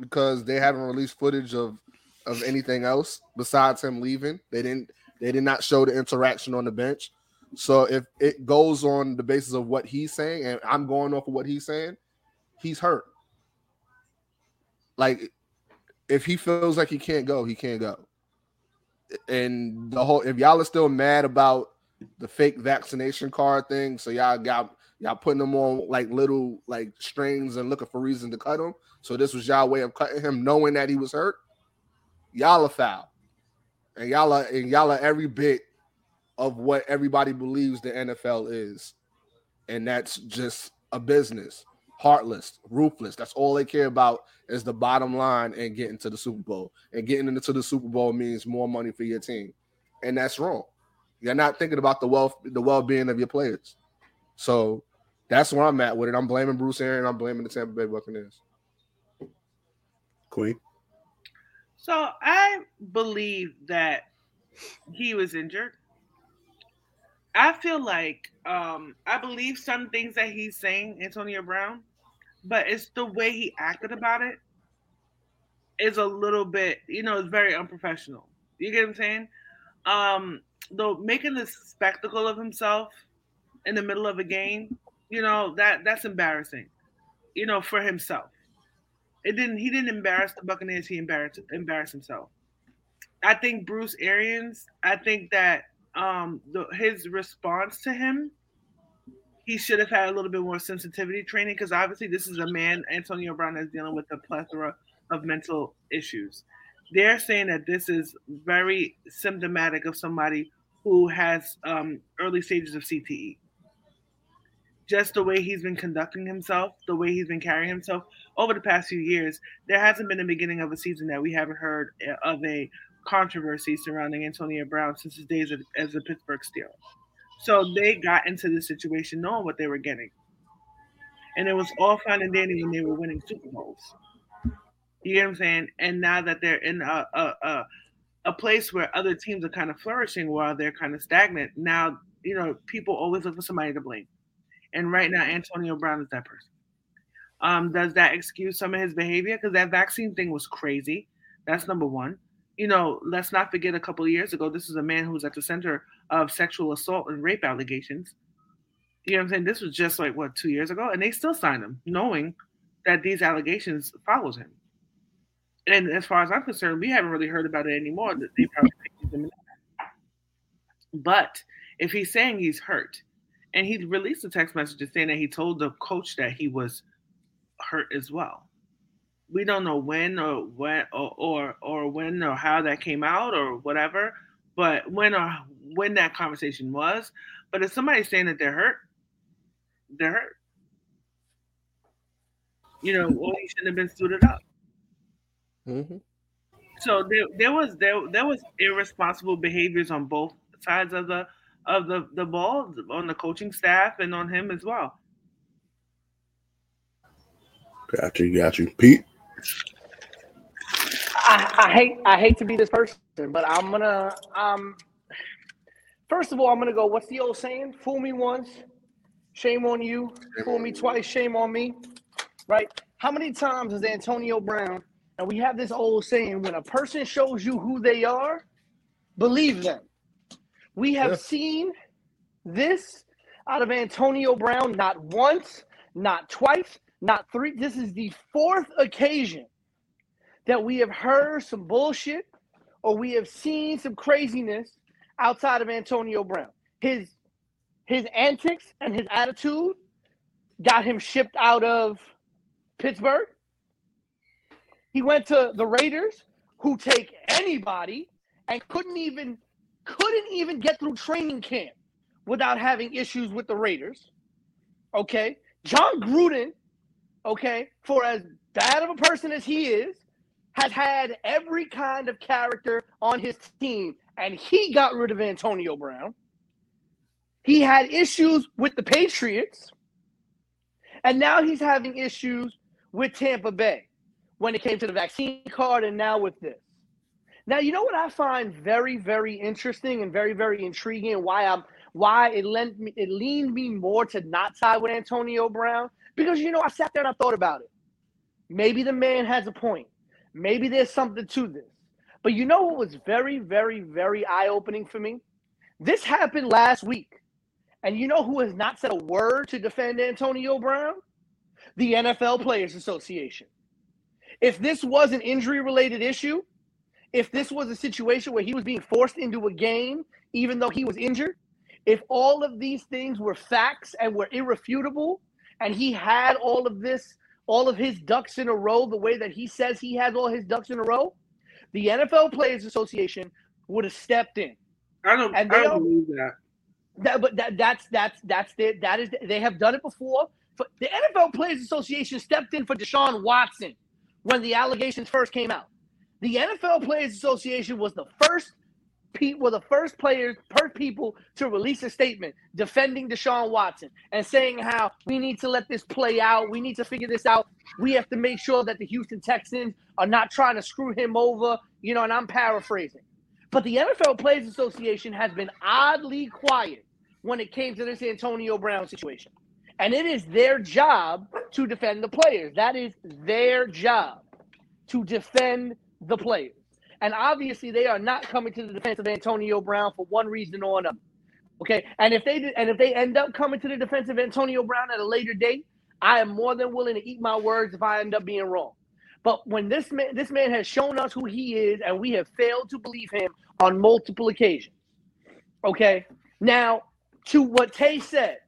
because they haven't released footage of of anything else besides him leaving. They didn't they did not show the interaction on the bench. So if it goes on the basis of what he's saying and I'm going off of what he's saying, he's hurt. Like if he feels like he can't go, he can't go. And the whole if y'all are still mad about the fake vaccination card thing. So y'all got y'all putting them on like little like strings and looking for reason to cut him. So this was y'all way of cutting him, knowing that he was hurt. Y'all are foul, and y'all are and y'all are every bit of what everybody believes the NFL is, and that's just a business, heartless, ruthless. That's all they care about is the bottom line and getting to the Super Bowl. And getting into the Super Bowl means more money for your team, and that's wrong. You're not thinking about the wealth, the well-being of your players. So that's where I'm at with it. I'm blaming Bruce Aaron. I'm blaming the Tampa Bay Buccaneers. Queen. So I believe that he was injured. I feel like um, I believe some things that he's saying, Antonio Brown, but it's the way he acted about it is a little bit, you know, it's very unprofessional. You get what I'm saying? Um, though making this spectacle of himself in the middle of a game, you know, that that's embarrassing, you know, for himself. It didn't he didn't embarrass the Buccaneers, he embarrassed embarrassed himself. I think Bruce Arians, I think that um the, his response to him he should have had a little bit more sensitivity training because obviously this is a man antonio brown is dealing with a plethora of mental issues. They're saying that this is very symptomatic of somebody who has um, early stages of cte just the way he's been conducting himself the way he's been carrying himself over the past few years there hasn't been a beginning of a season that we haven't heard uh, of a controversy surrounding Antonio Brown since his days as a Pittsburgh Steeler. So they got into this situation knowing what they were getting. And it was all fine and dandy when they were winning Super Bowls. You get what I'm saying? And now that they're in a, a, a, a place where other teams are kind of flourishing while they're kind of stagnant, now, you know, people always look for somebody to blame. And right now, Antonio Brown is that person. Um, does that excuse some of his behavior? Because that vaccine thing was crazy. That's number one you know, let's not forget a couple of years ago, this is a man who was at the center of sexual assault and rape allegations. You know what I'm saying? This was just like what two years ago, and they still signed him, knowing that these allegations follows him. And as far as I'm concerned, we haven't really heard about it anymore. That they probably him But if he's saying he's hurt, and he released a text message saying that he told the coach that he was hurt as well we don't know when or when or, or or when or how that came out or whatever, but when or when that conversation was. But if somebody's saying that they're hurt, they're hurt. You know, well, he shouldn't have been suited up. Mm-hmm. So there, there was there there was irresponsible behaviors on both sides of the of the the ball on the coaching staff and on him as well. Got you, got you, Pete. I, I, hate I hate to be this person, but I'm gonna um first of all I'm gonna go, what's the old saying? Fool me once, shame on you, fool me twice, shame on me. Right? How many times has Antonio Brown and we have this old saying when a person shows you who they are, believe them. We have yeah. seen this out of Antonio Brown not once, not twice, not three. This is the fourth occasion that we have heard some bullshit or we have seen some craziness outside of Antonio Brown. His his antics and his attitude got him shipped out of Pittsburgh. He went to the Raiders, who take anybody and couldn't even couldn't even get through training camp without having issues with the Raiders. Okay, Jon Gruden okay, for as bad of a person as he is, has had every kind of character on his team, and he got rid of Antonio Brown. He had issues with the Patriots, and now he's having issues with Tampa Bay when it came to the vaccine card, and now with this. Now, you know what I find very, very interesting and very, very intriguing, and why I'm why it lent me it leaned me more to not side with Antonio Brown because you know, I sat there and I thought about it. Maybe the man has a point. Maybe there's something to this. But you know what was very, very, very eye opening for me? This happened last week. And you know who has not said a word to defend Antonio Brown? The NFL Players Association. If this was an injury related issue, if this was a situation where he was being forced into a game, even though he was injured, if all of these things were facts and were irrefutable, and he had all of this, all of his ducks in a row, the way that he says he has all his ducks in a row, the NFL Players Association would have stepped in. I don't. And I don't don't- believe that. That, but that, that's that's that's the, that is they have done it before. For, the NFL Players Association stepped in for Deshaun Watson when the allegations first came out. The NFL Players Association was the first pe- were the first players, first people to release a statement defending Deshaun Watson and saying how we need to let this play out. We need to figure this out. We have to make sure that the Houston Texans are not trying to screw him over. You know, and I'm paraphrasing. But the NFL Players Association has been oddly quiet when it came to this Antonio Brown situation. And it is their job to defend the players. That is their job to defend the players. And obviously, they are not coming to the defense of Antonio Brown for one reason or another. Okay, and if they and if they end up coming to the defense of Antonio Brown at a later date, I am more than willing to eat my words if I end up being wrong. But when this man this man has shown us who he is, and we have failed to believe him on multiple occasions. Okay, now to what Tay said,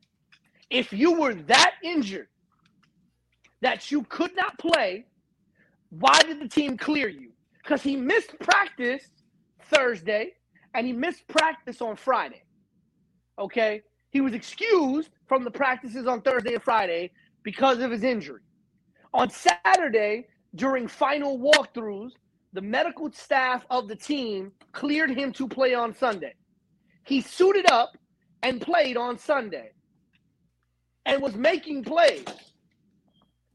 if you were that injured that you could not play, why did the team clear you? Because he missed practice Thursday and he missed practice on Friday. Okay. He was excused from the practices on Thursday and Friday because of his injury. On Saturday, during final walkthroughs, the medical staff of the team cleared him to play on Sunday. He suited up and played on Sunday and was making plays.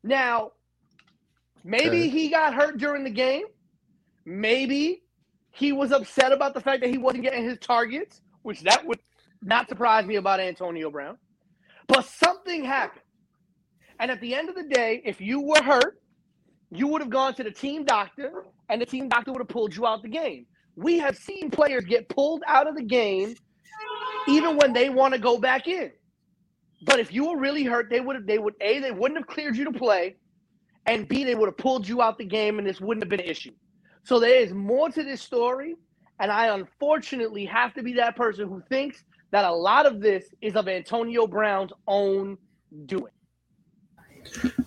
Now, maybe he got hurt during the game. Maybe he was upset about the fact that he wasn't getting his targets, which that would not surprise me about Antonio Brown. But something happened. And at the end of the day, if you were hurt, you would have gone to the team doctor, and the team doctor would have pulled you out the game. We have seen players get pulled out of the game even when they want to go back in. But if you were really hurt, they would have they would A, they wouldn't have cleared you to play, and B, they would have pulled you out the game and this wouldn't have been an issue. So there is more to this story, and I unfortunately have to be that person who thinks that a lot of this is of Antonio Brown's own doing.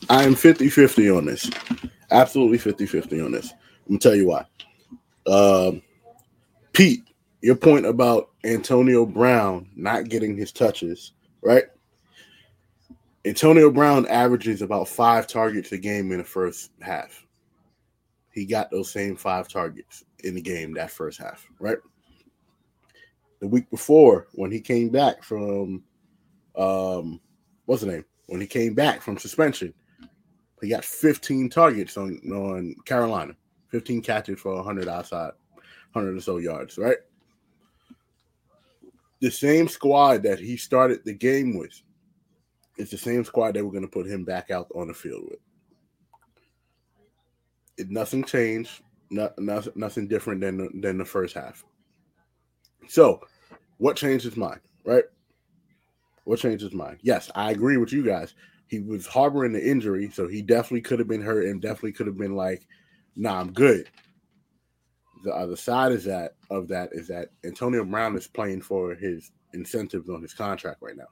I am 50 50 on this. Absolutely 50 50 on this. I'm going to tell you why. Um, Pete, your point about Antonio Brown not getting his touches, right? Antonio Brown averages about five targets a game in the first half. He got those same five targets in the game that first half, right? The week before, when he came back from, um, what's the name? When he came back from suspension, he got 15 targets on on Carolina, 15 catches for 100 outside, 100 or so yards, right? The same squad that he started the game with it's the same squad they were going to put him back out on the field with. It, nothing changed. Not, nothing, nothing different than the, than the first half. So, what changed his mind, right? What changed his mind? Yes, I agree with you guys. He was harboring the injury, so he definitely could have been hurt and definitely could have been like, "Nah, I'm good." The other side is that of that is that Antonio Brown is playing for his incentives on his contract right now.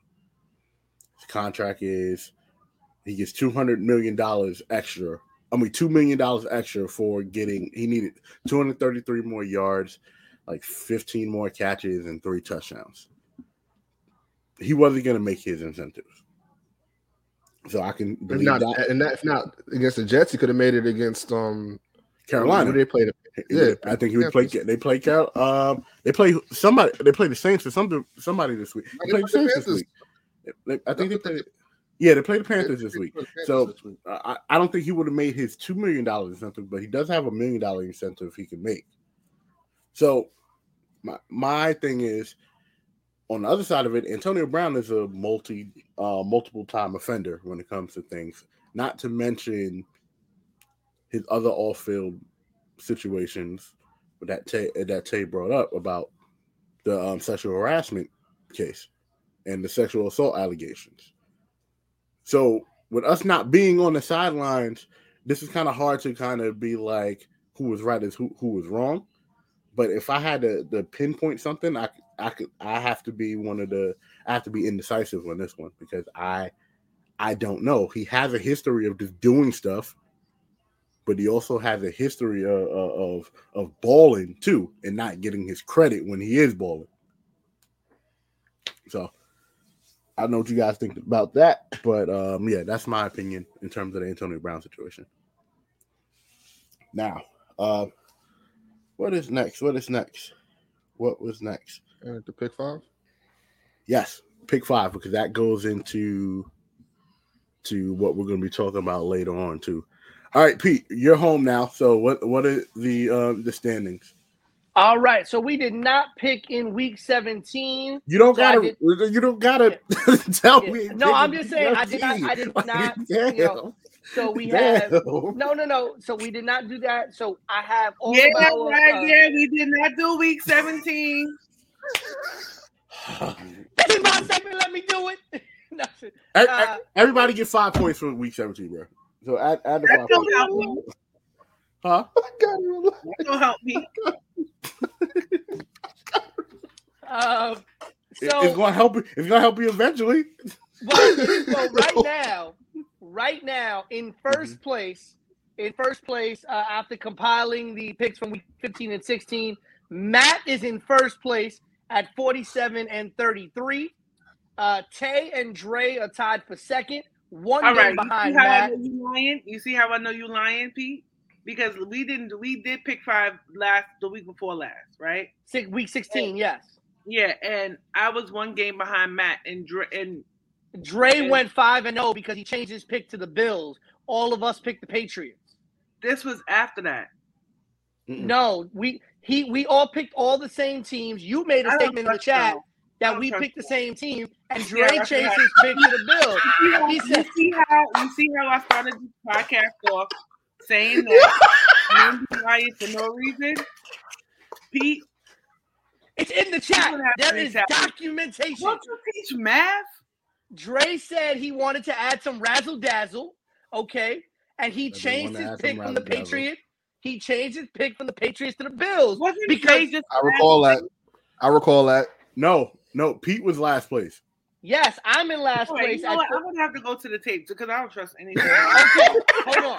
His contract is he gets two hundred million dollars extra. I mean, two million dollars extra for getting. He needed two hundred thirty-three more yards, like fifteen more catches, and three touchdowns. He wasn't going to make his incentives, so I can If believe not, that. and that, if not against the Jets, he could have made it against um Carolina. Who they played. Yeah, I think he would play. They play Carol. Um, they play somebody. They play the Saints for some somebody this week. They the Saints this week. I think they played. Yeah, they played the Panthers this week. So- this week. I, I don't think he would have made his two million dollar incentive, but he does have a million dollar incentive he can make. So my my thing is on the other side of it, Antonio Brown is a multi uh multiple time offender when it comes to things. Not to mention his other off field situations that Tay that Tay brought up about the um, sexual harassment case and the sexual assault allegations. So with us not being on the sidelines, this is kind of hard to kind of be like who was right is who who was wrong. But if I had to, to pinpoint something, I I could I have to be one of the I have to be indecisive on this one because I I don't know. He has a history of just doing stuff, but he also has a history of of, of balling too, and not getting his credit when he is balling. So I don't know what you guys think about that, but um, yeah, that's my opinion in terms of the Antonio Brown situation. Now, uh, what is next? What is next? What was next? Uh, the pick five. Yes, pick five because that goes into to what we're going to be talking about later on too. All right, Pete, you're home now. So what what are the uh, the standings? All right, so we did not pick in week 17. You don't So gotta. You don't gotta [laughs] tell Yeah. me. No, I'm just saying, I did not- I did not, you know, So we have no, no, no. So we did not do that. So I have all Yeah, of our, right. uh, yeah, we did not do week 17. This is my segment. Let me do it. [laughs] No, shit. Uh, Everybody get five points for week 17, bro. So add, add the five points. Help me. Huh? I got it. don't help me. uh, It- so it's gonna help you. It's gonna help you eventually. Well, [laughs] so right now, right now, in 1st place, in first place, uh, after compiling the picks from week 15 and 16, Matt is in first place at 47 and 33. Uh, Tay and Dre are tied for second, one All game right. You see behind how I Matt. know you lying? You see how I know you lying, Pete? Because we didn't. We did pick five last the week before last, right? Six, week 16, yes. Yeah, and I was one game behind Matt and Dre, and Dre went 5 and 0 because he changed his pick to the Bills. All of us picked the Patriots. this was after that. Mm-mm. No, we he we all picked all the same teams. You made a I don't statement in the chat y'all. That we picked the same team, and Dre Yeah, that's changed right. his pick to the Bills. You see how- He said- you see how you see how I started this podcast off saying that men be lying for no reason. Pete, It's in the chat. don't have There to is tell me. documentation. don't you teach math? Dre said he wanted to add some razzle dazzle. Okay, and he Does changed his pick from the? Patriots. He changed his pick from the Patriots to the Bills Wasn't because just I recall that. I recall that. No, no. Pete was last place. yes, I'm in last All right, place. you know what? I'm gonna have to go to the tape because I don't trust anything. [laughs] okay, hold on.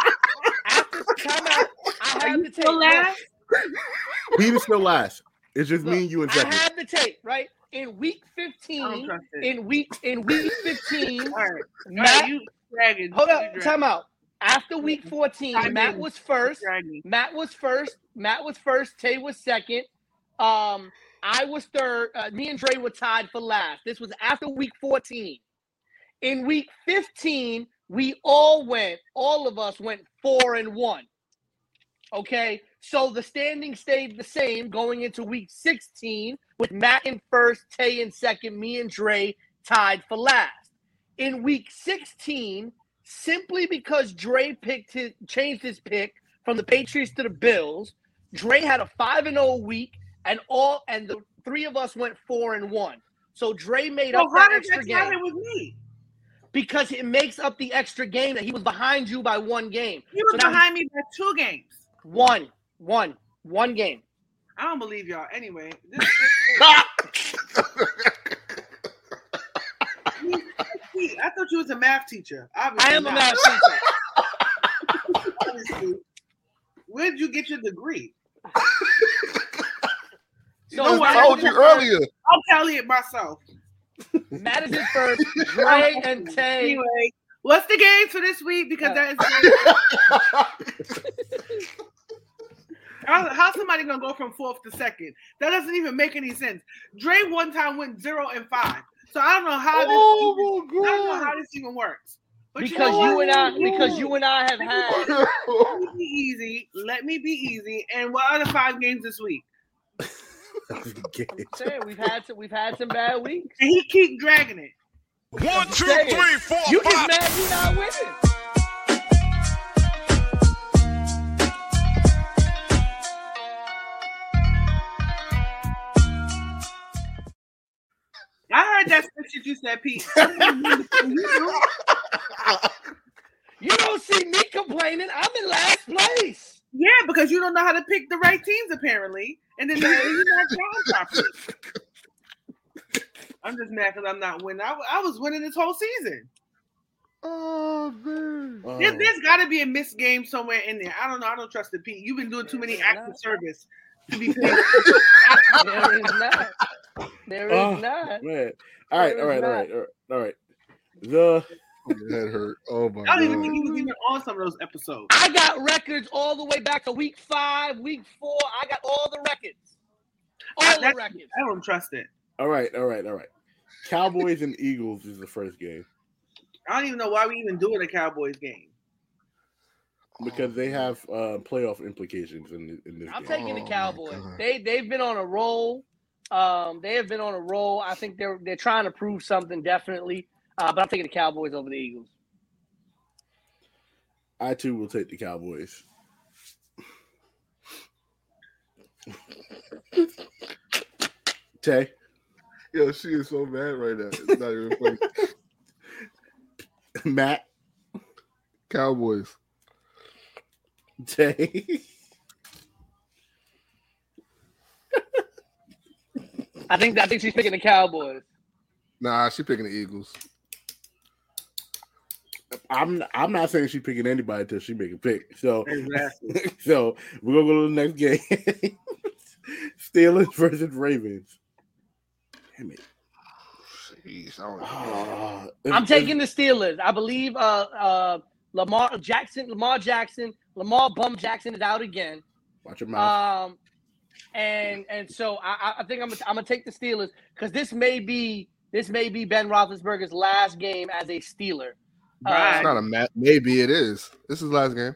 After time out, I have you the tape. still Look, last? Pete is still last. It's just me and you in I second. have the tape, right? In week 15, in week in week 15, All right, Matt, right, you dragging. hold up, dragging, time out. After week 14, I'm Matt in. was first. dragging. Matt was first. Matt was first. Tay was second. Um, I was third. Uh, me and Dre were tied for last. This was after week 14. In week 15, we all went, all of us went four and one. Okay, so the standing stayed the same going into week 16 with Matt in first, Tay in second, me and Dre tied for last. In week 16, simply because Dre picked his changed his pick from the Patriots to the Bills, Dre had a 5 and 0 week and all and the three of us went 4 and 1. So Dre made So up how that did extra game with me? because it makes up the extra game that he was behind you by one game. He was now behind me by two games. One, one, one game. I don't believe y'all. Anyway, this, [laughs] this, [laughs] I thought you was a math teacher. Obviously I am a math teacher. Obviously. Where did you get your degree? So know what? I told you earlier. I'll tally it myself. Matt is first. [laughs] Dre and Tay. Anyway, what's the game for this week? Because that is how, how's somebody gonna go from fourth to second? That doesn't even make any sense. Dre one time went zero and five, so I don't know how this. Oh even, I don't know how this even works. But Because know you and I, because you and I have had. god. Let me be easy. Let me be easy. And what are the five games this week? I'm saying we've had some, we've had some bad weeks. And he keep dragging it. One, two, saying. three, four, You just five. mad you not winning. Heard that shit you said, Pete. [laughs] You don't see me complaining. I'm in last place. Yeah, because you don't know how to pick the right teams apparently, and then you're not drawing properly. I'm just mad because I'm not winning. I, I was winning this whole season. Oh man. Oh, There, there's got to be a missed game somewhere in there. I don't know. I don't trust the Pete. You've been doing too many acts of service to be fair. There is not. There is Oh, not. man. All right, all There is right, all right, all right, all right. The My head hurt. Oh my. I don't even think he was even on some of those episodes. I got records all the way back to week five, week four. I got all the records. All the records. I don't trust it. all right, all right, all right. Cowboys and Eagles is the first game I don't even know why we even doing a Cowboys game. Because they have uh playoff implications in in this game. I'm game. taking Oh, the Cowboys. God. They they've been on a roll. Um, they have been on a roll. I think they're they're trying to prove something definitely. Uh, but I'm taking the Cowboys over the Eagles. I too will take the Cowboys. Tay, Yo, she is so mad right now. It's not even funny. [laughs] Matt, Cowboys. Tay. I think I think she's picking the Cowboys. Nah, she picking the Eagles. I'm I'm not saying she's picking anybody until she make a pick. So Exactly. [laughs] so we're gonna go to the next game. [laughs] Steelers versus Ravens. Damn it. Jeez, I don't know. Ah, I'm if- taking the Steelers. I believe uh uh Lamar Jackson, Lamar Jackson, Lamar Bum Jackson is out again. Watch your mouth. Um, and and so I, I- I think I'm gonna, I'm gonna take the Steelers because this may be this may be Ben Roethlisberger's last game as a Steeler. Right. It's not a mat. Maybe it is. This is last game.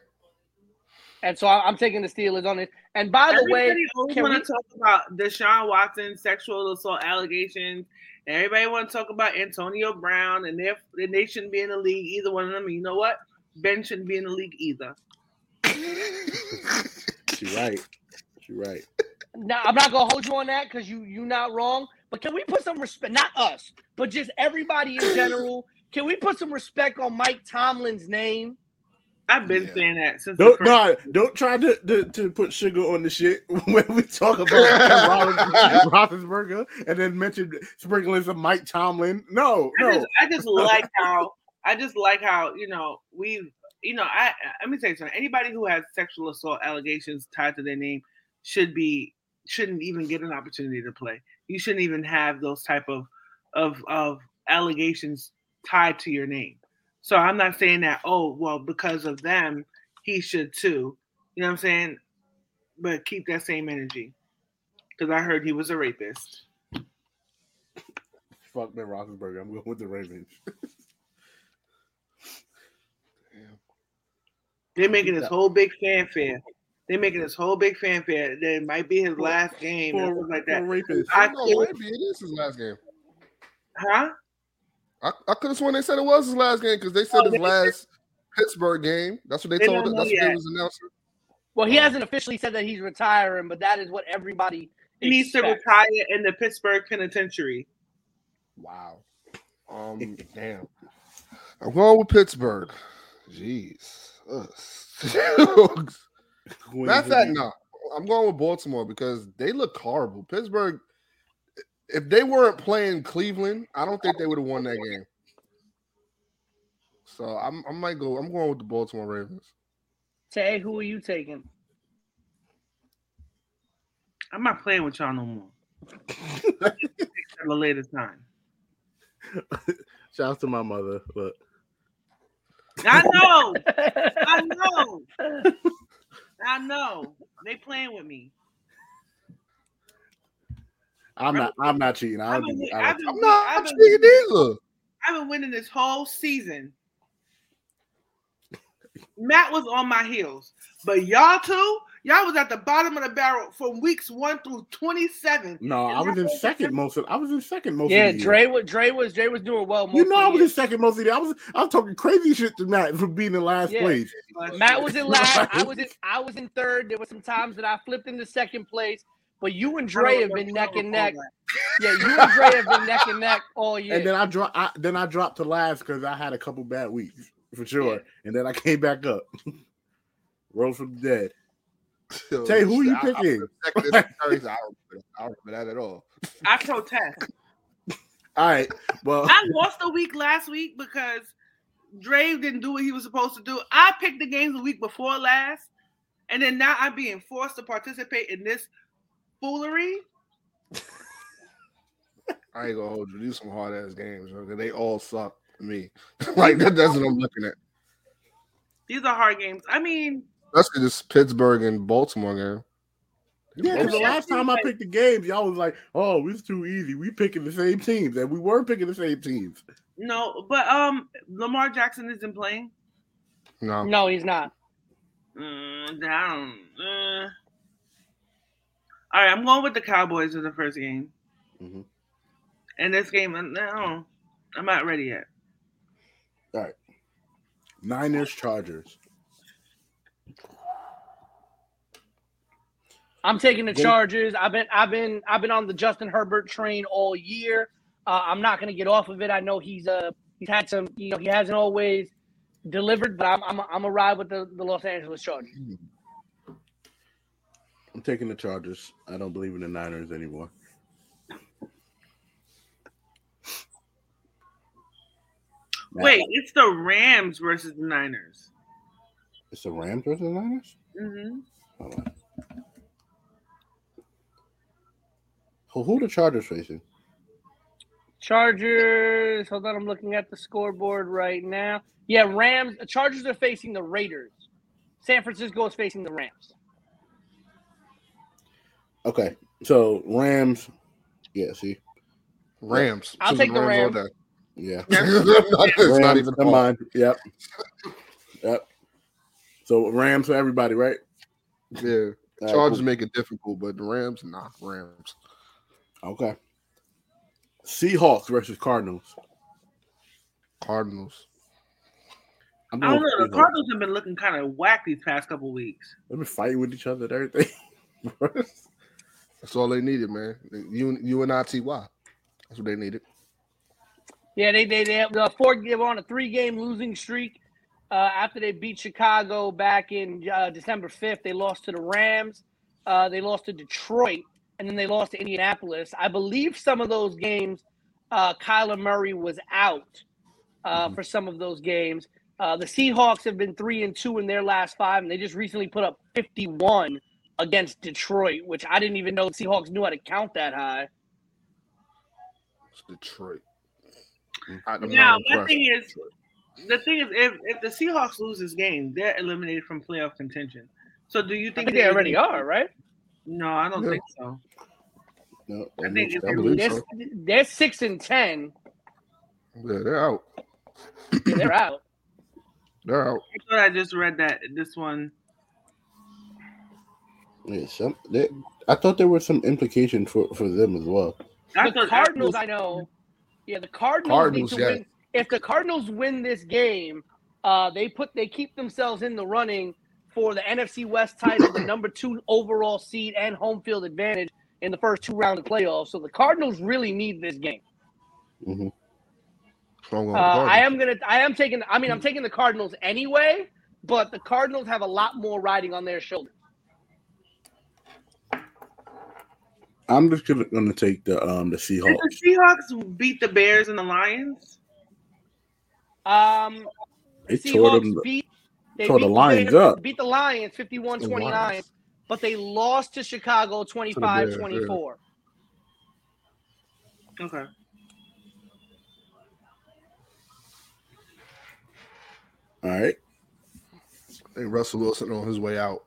And so I, I'm taking the Steelers on it. And by the way, Everybody always can want we- to talk about Deshaun Watson sexual assault allegations. And everybody want to talk about Antonio Brown, and they and they shouldn't be in the league. Either one of them. You know what? Ben shouldn't be in the league either. She right. She right. now I'm not gonna hold you on that because you you not wrong. But can we put some respect? Not us, but just everybody in general. Can we put some respect on Mike Tomlin's name? I've been Yeah. saying that since Don't first. no, don't try to, to, to put sugar on the shit [laughs] when we talk about [laughs] Roethlis- Roethlisberger and then mention sprinkling some Mike Tomlin. No, I no. just, I just like how I just like how you know we you know I let me tell you something. Anybody who has sexual assault allegations tied to their name should be shouldn't even get an opportunity to play. You shouldn't even have those type of of of allegations tied to your name. So I'm not saying that oh well because of them he should too. You know what I'm saying? But keep that same energy because I heard he was a rapist. Fuck Ben Roethlisberger. I'm going with the Ravens. [laughs] They're making this whole big fanfare. They're making this whole big fanfare. That it might be his last game and For, stuff like that. rapists. I No, feel- maybe it is his last game. Huh? I, I could have sworn they said it was his last game because they said Oh, his they- last Pittsburgh game. That's what they, They told. us. know That's what they was announcing. Well, he hasn't officially said that he's retiring, but that is what everybody He needs to expects. retire in the Pittsburgh Penitentiary. Wow. Um. damn. I'm going with Pittsburgh. Jeez. Ugh. Matter of no. I'm going with Baltimore because they look horrible. Pittsburgh. If they weren't playing Cleveland, I don't think they would have won that game. So I'm, I might go. I'm going with the Baltimore Ravens. Tay, who are you taking? I'm not playing with y'all no more. At a later time. Shout out to my mother. But I know. I [laughs] know. I know. They playing with me. I'm not. I'm not cheating. I I've don't. been, do- I I've don't been, I'm not I've been, cheating either. I've been winning this whole season. Matt was on my heels, but y'all two, y'all was at the bottom of the barrel from weeks one through twenty-seven. no, I was in second most of. I was in second most. yeah, of the year. Dre was Dre was Dre was doing well. Most You know, of I was year. in second most of the year. I was. I was talking crazy shit to Matt for being in last Yeah. place. Matt was in last. [laughs] I was in. I was in third. There were some times that I flipped into second place. But you and Dre have been neck and neck. [laughs] Yeah, you and Dre have been neck and neck all [laughs] year. And then I dropped. I, then I dropped to last because I had a couple bad weeks for sure. Yeah. And then I came back up. Rose from the dead. [laughs] Yo, Tay, who you I- I- picking? [laughs] second I don't remember- I don't remember that at all. I protest. [laughs] All right. Well, I lost a week last week because Dre didn't do what he was supposed to do. I picked the games the week before last, and then now I'm being forced to participate in this foolery. I ain't gonna hold you. These some hard ass games. bro, 'cause They all suck to me. like that, that's what I'm looking at. These are hard games. I mean, Especially this Pittsburgh and Baltimore game. yeah, because the last time I picked the games, y'all was like, "Oh, it's too easy. We picking the same teams, and we were picking the same teams." no, but um, Lamar Jackson isn't playing. No, No, he's not. Mm, down. Uh. All right, I'm going with the Cowboys in the first game. Mhm. And this game, uh, no, I'm not ready yet. All right, Niners, Chargers. I'm taking the Then- Chargers. I've been I've been I've been on the Justin Herbert train all year. Uh, I'm not going to get off of it. I know he's uh he's had some you know he hasn't always delivered, but I'm I'm I'm a ride with the, the Los Angeles Chargers. I'm taking the Chargers. I don't believe in the Niners anymore. [laughs] Wait, it's the Rams versus the Niners. It's the Rams versus the Niners. hmm Hold on. Who, who the Chargers facing? Chargers. Hold on, I'm looking at the scoreboard right now. Yeah, Rams. Chargers are facing the Raiders. San Francisco is facing the Rams. Okay, so Rams. Yeah, see, Rams. I'll Choosing take the all Rams. day. yeah, it's [laughs] not, Rams. not even never close. mind. Yep, yep. So Rams for everybody, right? Yeah, All right, Chargers cool. make it difficult, but the Rams, nah, Rams. Okay. Seahawks versus Cardinals. Cardinals. I'm don't know. The Cardinals have been looking kind of whack these past couple weeks. They've been fighting with each other and everything. [laughs] That's all they needed, man. You, you and ITY. That's what they needed. Yeah, they they they have the four. They were on a three game losing streak. Uh, after they beat Chicago back in uh, December fifth, they lost to the Rams. Uh, they lost to Detroit, and then they lost to Indianapolis. I believe some of those games, uh, Kyler Murray was out uh, Mhm. for some of those games. Uh, the Seahawks have been three and two in their last five, and they just recently put up fifty one against Detroit, which I didn't even know the Seahawks knew how to count that high. It's Detroit. I'm Now, my thing is, the thing is, if, if the Seahawks lose this game, they're eliminated from playoff contention. So, do you I think, think they already are, right? No, I don't Yeah. think so. no, I think I they're, so. they're six and ten. Yeah, they're out. Yeah, they're out. They're out. I thought I just read that this one. yeah, some, they, I thought there was some implication for, for them as well. The thought Cardinals, I know. Yeah, the Cardinals, Cardinals, need to yeah. win. If the Cardinals win this game, uh, they put they keep themselves in the running for the NFC West title, the number two overall seed, and home field advantage in the first two rounds of playoffs. So the Cardinals really need this game. hmm I'm Uh, I am gonna. I am taking. I mean, I'm taking the Cardinals anyway. But the Cardinals have a lot more riding on their shoulders. I'm just gonna, gonna take the um the Did Seahawks. the Seahawks beat the Bears and the Lions? Um, They the tore Seahawks them- beat, they tore the beat Lions Bears- up. Beat the Lions 51 29, but they lost to Chicago 25 24. Okay. All right. I think Russell Wilson on his way out.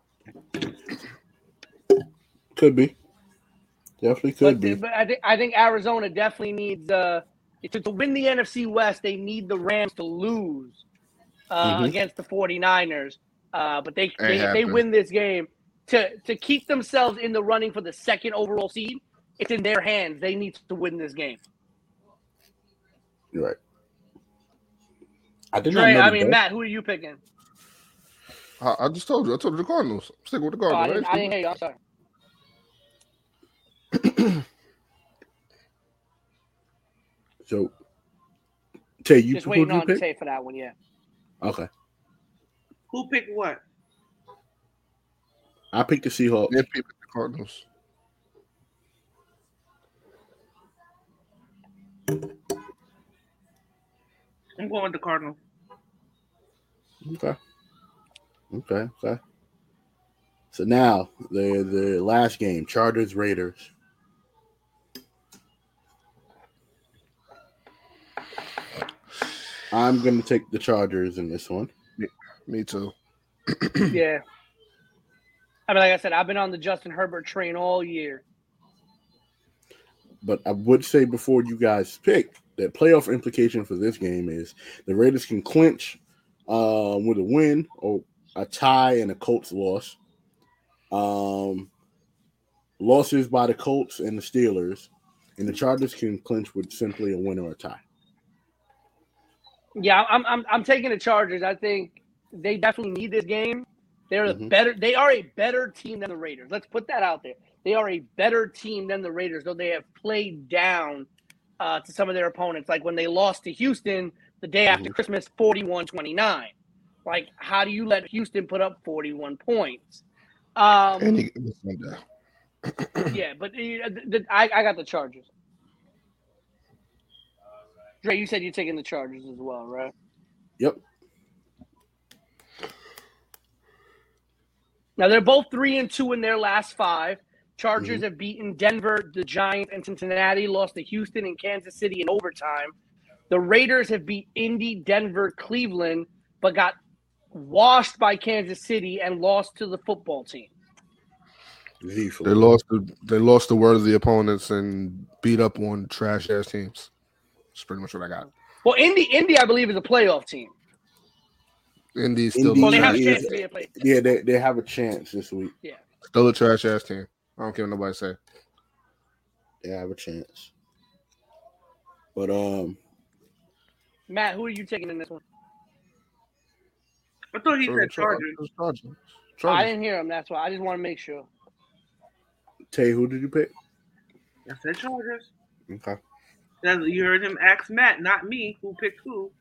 Could be. Definitely could But, be. but I, think, I think Arizona definitely needs uh, to, to win the NFC West. They need the Rams to lose uh, Mhm. against the 49ers. Uh, but they, they they win this game to to keep themselves in the running for the second overall seed. It's in their hands. They need to win this game. You're right. I did not know. I mean, Bears- Matt, who are you picking? I, I just told you. I told you the Cardinals. I'm sticking with the Oh, I, Cardinals. didn't, I didn't hear you. I'm sorry. [clears throat] So, Tay, you Just waiting on pick? Tay for that one. Yeah. Okay. Who picked what? I picked the Seahawks. Then people the Cardinals. I'm going with the Cardinals. Okay. Okay. Okay. So now the the last game, Chargers Raiders. I'm gonna take the Chargers in this one. Me too. [clears throat] yeah. I mean, like I said, I've been on the Justin Herbert train all year. But I would say before you guys pick that playoff implication for this game is the Raiders can clinch uh, with a win or a tie and a Colts loss. Um, losses by the Colts and the Steelers, and the Chargers can clinch with simply a win or a tie. Yeah, I'm I'm I'm taking the Chargers. I think they definitely need this game. They're a Mhm. better they are a better team than the Raiders. Let's put that out there. They are a better team than the Raiders, though they have played down uh, to some of their opponents. Like when they lost to Houston the day after Mhm. Christmas, 41-29. Like, how do you let Houston put up 41 points? Um, yeah, but uh, the, I, I got the Chargers. Dre, you said you're taking the Chargers as well, right? Yep. Now they're both three and two in their last five. Chargers Mm-hmm. have beaten Denver, the Giants, and Cincinnati. Lost to Houston and Kansas City in overtime. The Raiders have beat Indy, Denver, Cleveland, but got washed by Kansas City and lost to the football team. Z for They lost the they lost the worthy opponents and beat up on trash ass teams. That's pretty much what I got. Well, Indy, Indy, I believe, is a playoff team. Indy's still Indy Well, they have a chance to be a playoff. Yeah, they, they have a chance this week. Yeah. Still a trash ass team. I don't care what nobody say. They have a chance. But um, Matt, who are you taking in this one? I thought he For the said Chargers. Chargers. I didn't hear him. That's why I just want to make sure. Tay, who did you pick? I said Chargers. Okay. That's, you heard him ask Matt, not me, who picked who.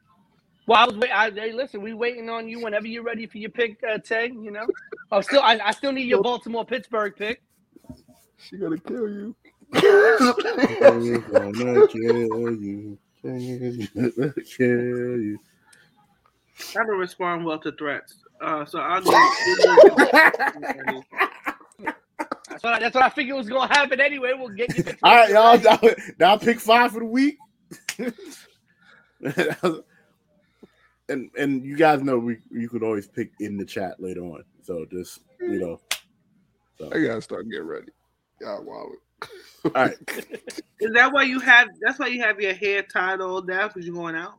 Well, I was wait. I, hey, listen, we waiting on you whenever you're ready for your pick, uh, Tay. You know, oh, still, I, I still need your Baltimore Pittsburgh pick. She gonna kill you. They're gonna kill you. They're gonna kill you. I don't respond well to threats. Uh, so I'll give [laughs] [laughs] [laughs] That's what I, that's what I figured was gonna happen anyway. We'll get you. [laughs] All right, y'all. [laughs] Now, now pick five for the week. [laughs] and and you guys know we you could always pick in the chat later on. So just you know. So, I gotta start getting ready. Y'all wild. all right. Is that why you have? That's why you have your hair tied all down because you're going out.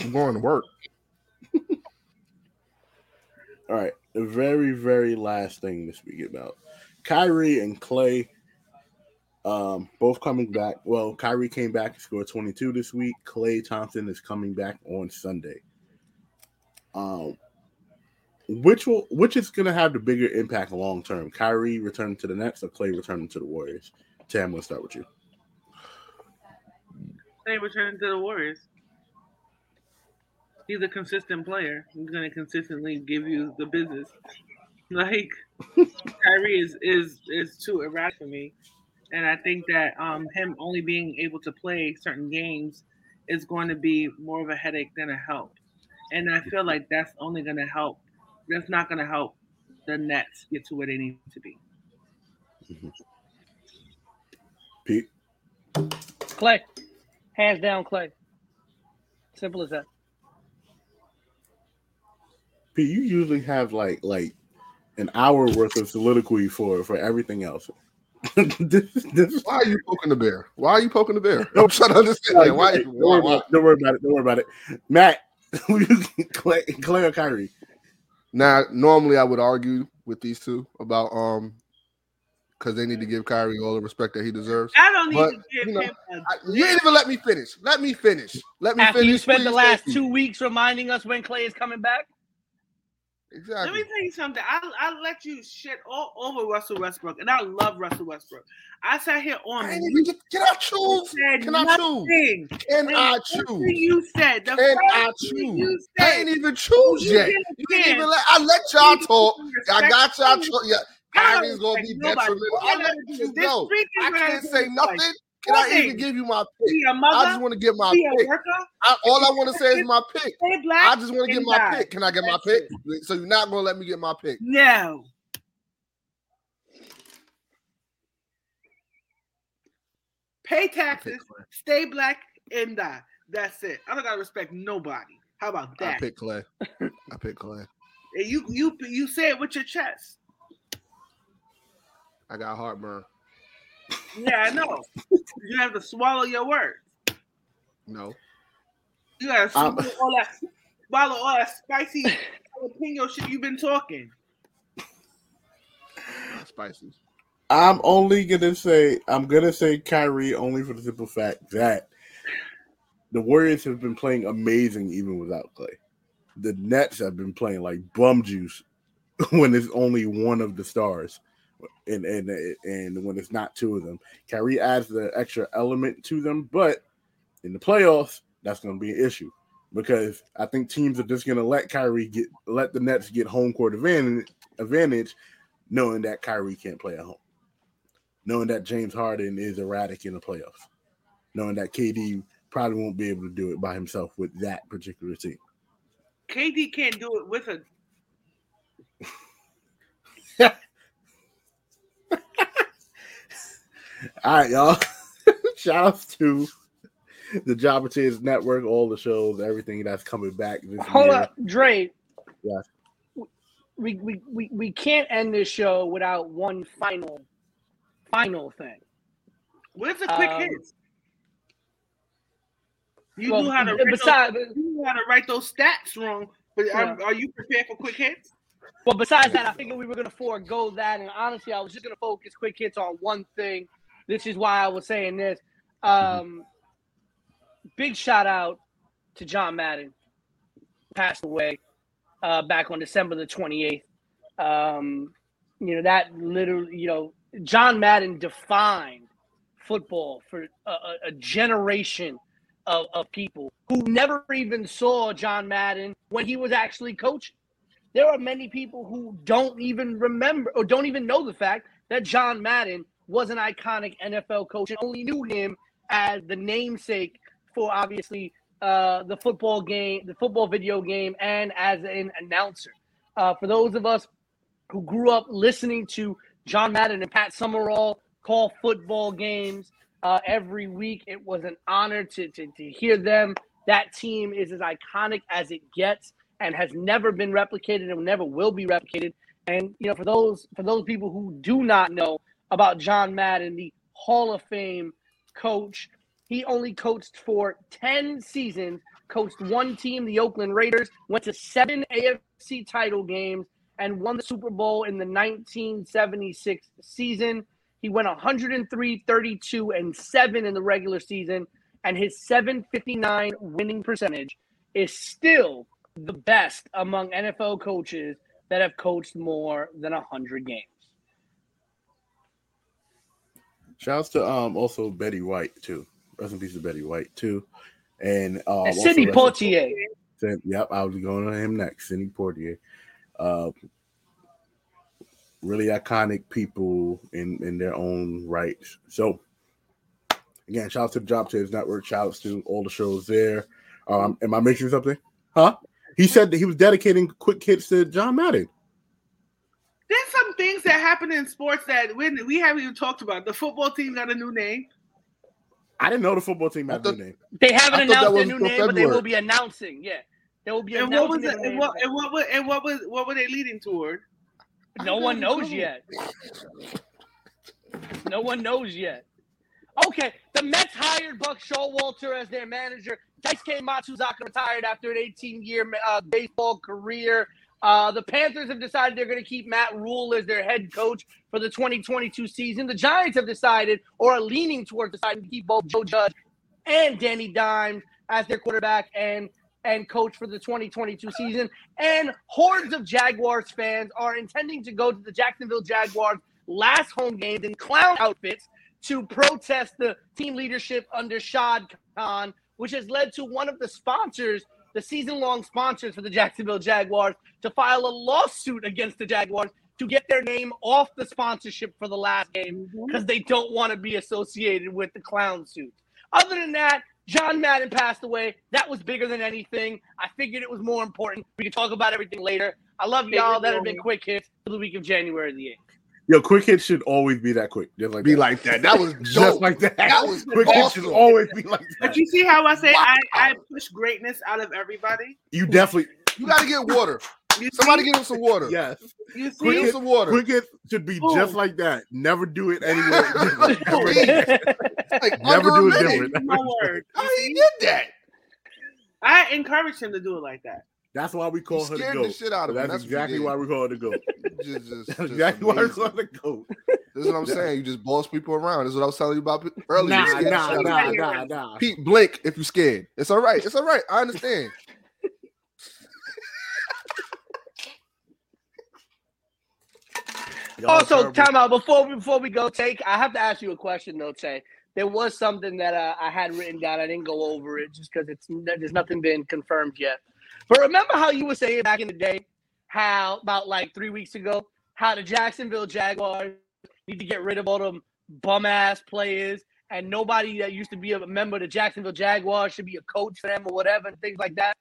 I'm going to work. All right. The very, very last thing to speak about. Kyrie and Klay um both coming back. Well, Kyrie came back and scored 22 this week. Klay Thompson is coming back on Sunday. Um which will which is gonna have the bigger impact long term? Kyrie returning to the Nets or Klay returning to the Warriors? Tam, let's start with you. They returning to the Warriors. He's a consistent player. He's going to consistently give you the business. [laughs] Like Kyrie is is is too erratic for me, and I think that um him only being able to play certain games is going to be more of a headache than a help. And I feel like that's only going to help. That's not going to help the Nets get to where they need to be. Pete. Klay, hands down, Klay. Simple as that. Pete, you usually have like like an hour worth of soliloquy for for everything else. [laughs] this, this, Why are you poking the bear? Why are you poking the bear? I'm trying to understand. Why? don't, worry why, why? about it, don't worry about it. Don't worry about it. Matt, [laughs] Klay, Klay or Kyrie? Now, normally I would argue with these two about um because they need to give Kyrie all the respect that he deserves. I don't need But, to give you know, him a I, you didn't even let me finish. Let me finish. Let me After finish. you spent the last two weeks reminding us when Klay is coming back. Let me tell you something. I I let you shit all over Russell Westbrook, and I love Russell Westbrook. I sat here on I ain't mute even get, can I choose? Can I choose? Can I choose? You said the Can I choose? you I ain't even choose You yet. didn't You didn't even let I let y'all talk I got y'all. respect yeah, Kyrie's gonna be detrimental. I let you do- just there's know. three things I can't say nothing. Can I Nothing. even give you my pick? Be a I just want to get my be pick. worker, I, all I want to say is my pick. stay black. I just want to get my die. pick. Can I get my pick? it. So you're not gonna let me get my pick? No. Pay taxes, stay black, and die. That's it. I don't gotta respect nobody. How about that? I pick Klay. I pick Klay. And you you you say it with your chest. I got heartburn. Yeah, I know. you have to swallow your words. No. You gotta Um, swallow all that swallow all that spicy jalapeno shit you've been talking. Not spicy. I'm only gonna say I'm gonna say Kyrie only for the simple fact that the Warriors have been playing amazing even without Klay. The Nets have been playing like bum juice [laughs] when it's only one of the stars, and and and when it's not two of them. Kyrie adds the extra element to them, but in the playoffs, that's going to be an issue because I think teams are just going to let Kyrie get let the Nets get home court advantage advantage, knowing that Kyrie can't play at home knowing that James Harden is erratic in the playoffs, knowing that KD probably won't be able to do it by himself with that particular team. KD can't do it with a [laughs] All right, y'all. [laughs] Shout outs to the Jobber Chase Network, all the shows, everything that's coming back this Hold year. up, Dre. Yes. We, we, we, we can't end this show without one final final thing. where's the quick Um, hits? You Well, knew how to write besides, those, you knew how to write those stats wrong, but are, are you prepared for quick hits? well, besides that, I figured we were gonna forego that, and honestly, I was just gonna focus quick hits on one thing. This is why I was saying this. Um, big shout out to John Madden, passed away uh, back on December the twenty eighth. Um, you know that literally, you know, John Madden defined football for a, a generation of, of people who never even saw John Madden when he was actually coaching. There are many people who don't even remember or don't even know the fact that John Madden was an iconic NFL coach and only knew him as the namesake for obviously uh, the football game, the football video game, and as an announcer. Uh, for those of us who grew up listening to John Madden and Pat Summerall call football games uh, every week. It was an honor to, to, to hear them. That team is as iconic as it gets and has never been replicated and never will be replicated. And you know, for those for those people who do not know about John Madden, the Hall of Fame coach, he only coached for 10 seasons, coached one team, the Oakland Raiders, went to seven AFC title games, and won the Super Bowl in the 1976 season. He went 103, 32, and 7 in the regular season, and his 759 winning percentage is still the best among NFL coaches that have coached more than 100 games. Shouts to um also Betty White too. Rest in peace to Betty White too. And um Sidney rest in- Poitier. Said, yep, I was going on him next. Sidney Poitier. Uh, really iconic people in, in their own rights. So, again, shout out to the Job Chase Network. Shout outs to all the shows there. Um, am I missing something? Huh? He said that he was dedicating quick hits to John Madden. There's some things that happen in sports that we, we haven't even talked about. The football team got a new name. I didn't know the football team had a new name. They haven't I thought that announced their new for name, but they will be announcing. Yeah, they will be And what was announcing. it? And what, and what was and what was what were they leading toward? No one don't knows know. yet. No one knows yet. Okay, the Mets hired Buck Showalter as their manager. Daisuke Matsuzaka retired after an 18-year uh, baseball career. Uh, the Panthers have decided they're going to keep Matt Rhule as their head coach for the 2022 season. The Giants have decided, or are leaning towards deciding to keep both Joe Judge and Danny Dimes as their quarterback and and coach for the 2022 season. And hordes of Jaguars fans are intending to go to the Jacksonville Jaguars last home games in clown outfits to protest the team leadership under Shad Khan, which has led to one of the sponsors the season long sponsors for the Jacksonville Jaguars to file a lawsuit against the Jaguars to get their name off the sponsorship for the last game because they don't want to be associated with the clown suit. Other than that, John Madden passed away. That was bigger than anything. I figured it was more important. We can talk about everything later. I love y'all. That have been quick hits for the week of January the 8th. Yo, quick hit should always be that quick. Just like Be that. like that. That was [laughs] just like that. That was quick hit should always be like that. But you see how I say Wow. I, I push greatness out of everybody? You definitely You got to get water. Somebody give him some water. yes. You Get Quick him hit- some water. Quick hit should be Boom. just like that. Never do it anyway. Like, [laughs] Never do it minute. different. My word. How he did that? I encourage him to do it like that. That's why we call her the scared the shit out of him. That's That's exactly why we call her the goat. [laughs] Just, just, That's just exactly why we call her the goat. This is what I'm saying. You just boss people around. This is what I was telling you about earlier. Nah, You nah, shit out of nah, nah, nah. Pete, blink if you're scared. It's all right. It's all right. I understand. [laughs] Y'all also, terrible. time out before we before we go. Take. I have to ask you a question though. Tay. There was something that uh, I had written down. I didn't go over it just because it's there's nothing been confirmed yet. But remember how you were saying back in the day, how about like three weeks ago, how the Jacksonville Jaguars need to get rid of all them bum ass players, and nobody that used to be a member of the Jacksonville Jaguars should be a coach for them or whatever, and things like that.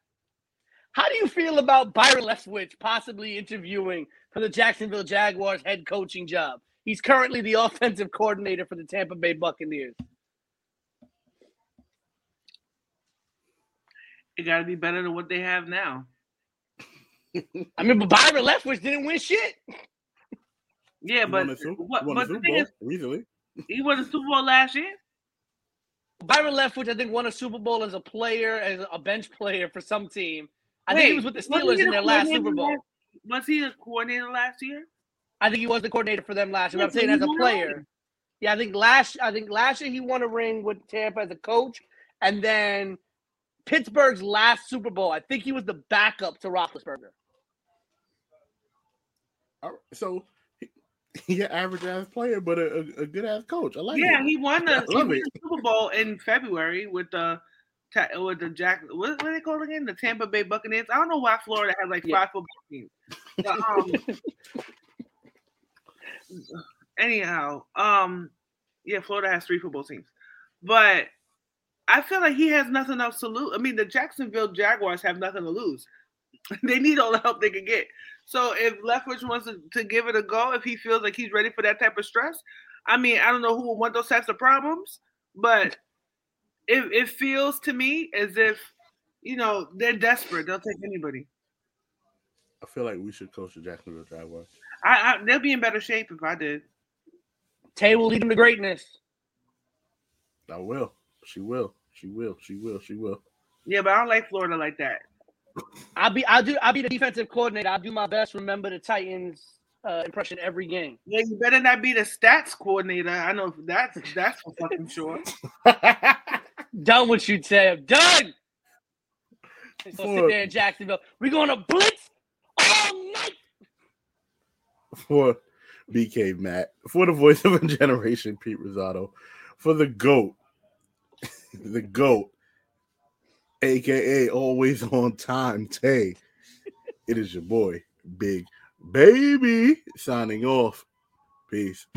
How do you feel about Byron Leftwich possibly interviewing for the Jacksonville Jaguars head coaching job? He's currently the [laughs] offensive coordinator for the Tampa Bay Buccaneers. It got to be better than what they have now. I mean, but Byron Leftwich didn't win shit. Yeah, but won the Super- what, won but the the thing is, recently. he won the Super Bowl last year. Byron Leftwich, I think, won a Super Bowl as a player, as a bench player for some team. I think he was with the Steelers in their last Super Bowl. last- Was he a coordinator last year? I think he was the coordinator for them last year. Yeah, I'm saying as a player. Yeah, I think last I think last year he won a ring with Tampa as a coach, and then Pittsburgh's last Super Bowl. I think he was the backup to Roethlisberger. All right, So [laughs] he, he an average ass player, but a, a, a good ass coach. I like Yeah, it. he won the, he love won it. the Super Bowl in February with the with the Jack. What, what are they called again? The Tampa Bay Buccaneers. I don't know why Florida has like Yeah. five football teams. But, um, [laughs] anyhow, um, yeah, Florida has three football teams, but I feel like he has nothing else to lose. I mean, the Jacksonville Jaguars have nothing to lose. [laughs] they need all the help they can get. So if Leftwich wants to, to give it a go, if he feels like he's ready for that type of stress, I mean, I don't know who would want those types of problems, but it, it feels to me as if, you know, they're desperate. They'll take anybody. I feel like we should coach the Jacksonville Jaguars. I, I they'll be in better shape if I did. Tay will lead them to greatness. I will. She will. She will. She will. She will. Yeah, but I don't like Florida like that. I'll be I'll do I'll be the defensive coordinator. I'll do my best. Remember the Titans uh, impression every game. Yeah, you better not be the stats coordinator. I know that's that's for fucking sure. [laughs] Done what you say. I'm done. So sit there in Jacksonville. We're gonna blitz all night. for BK Matt, for the voice of a generation, Pete Rosado, for the GOAT, the GOAT, aka always on time, Tay. It is your boy, Big Baby, signing off. Peace.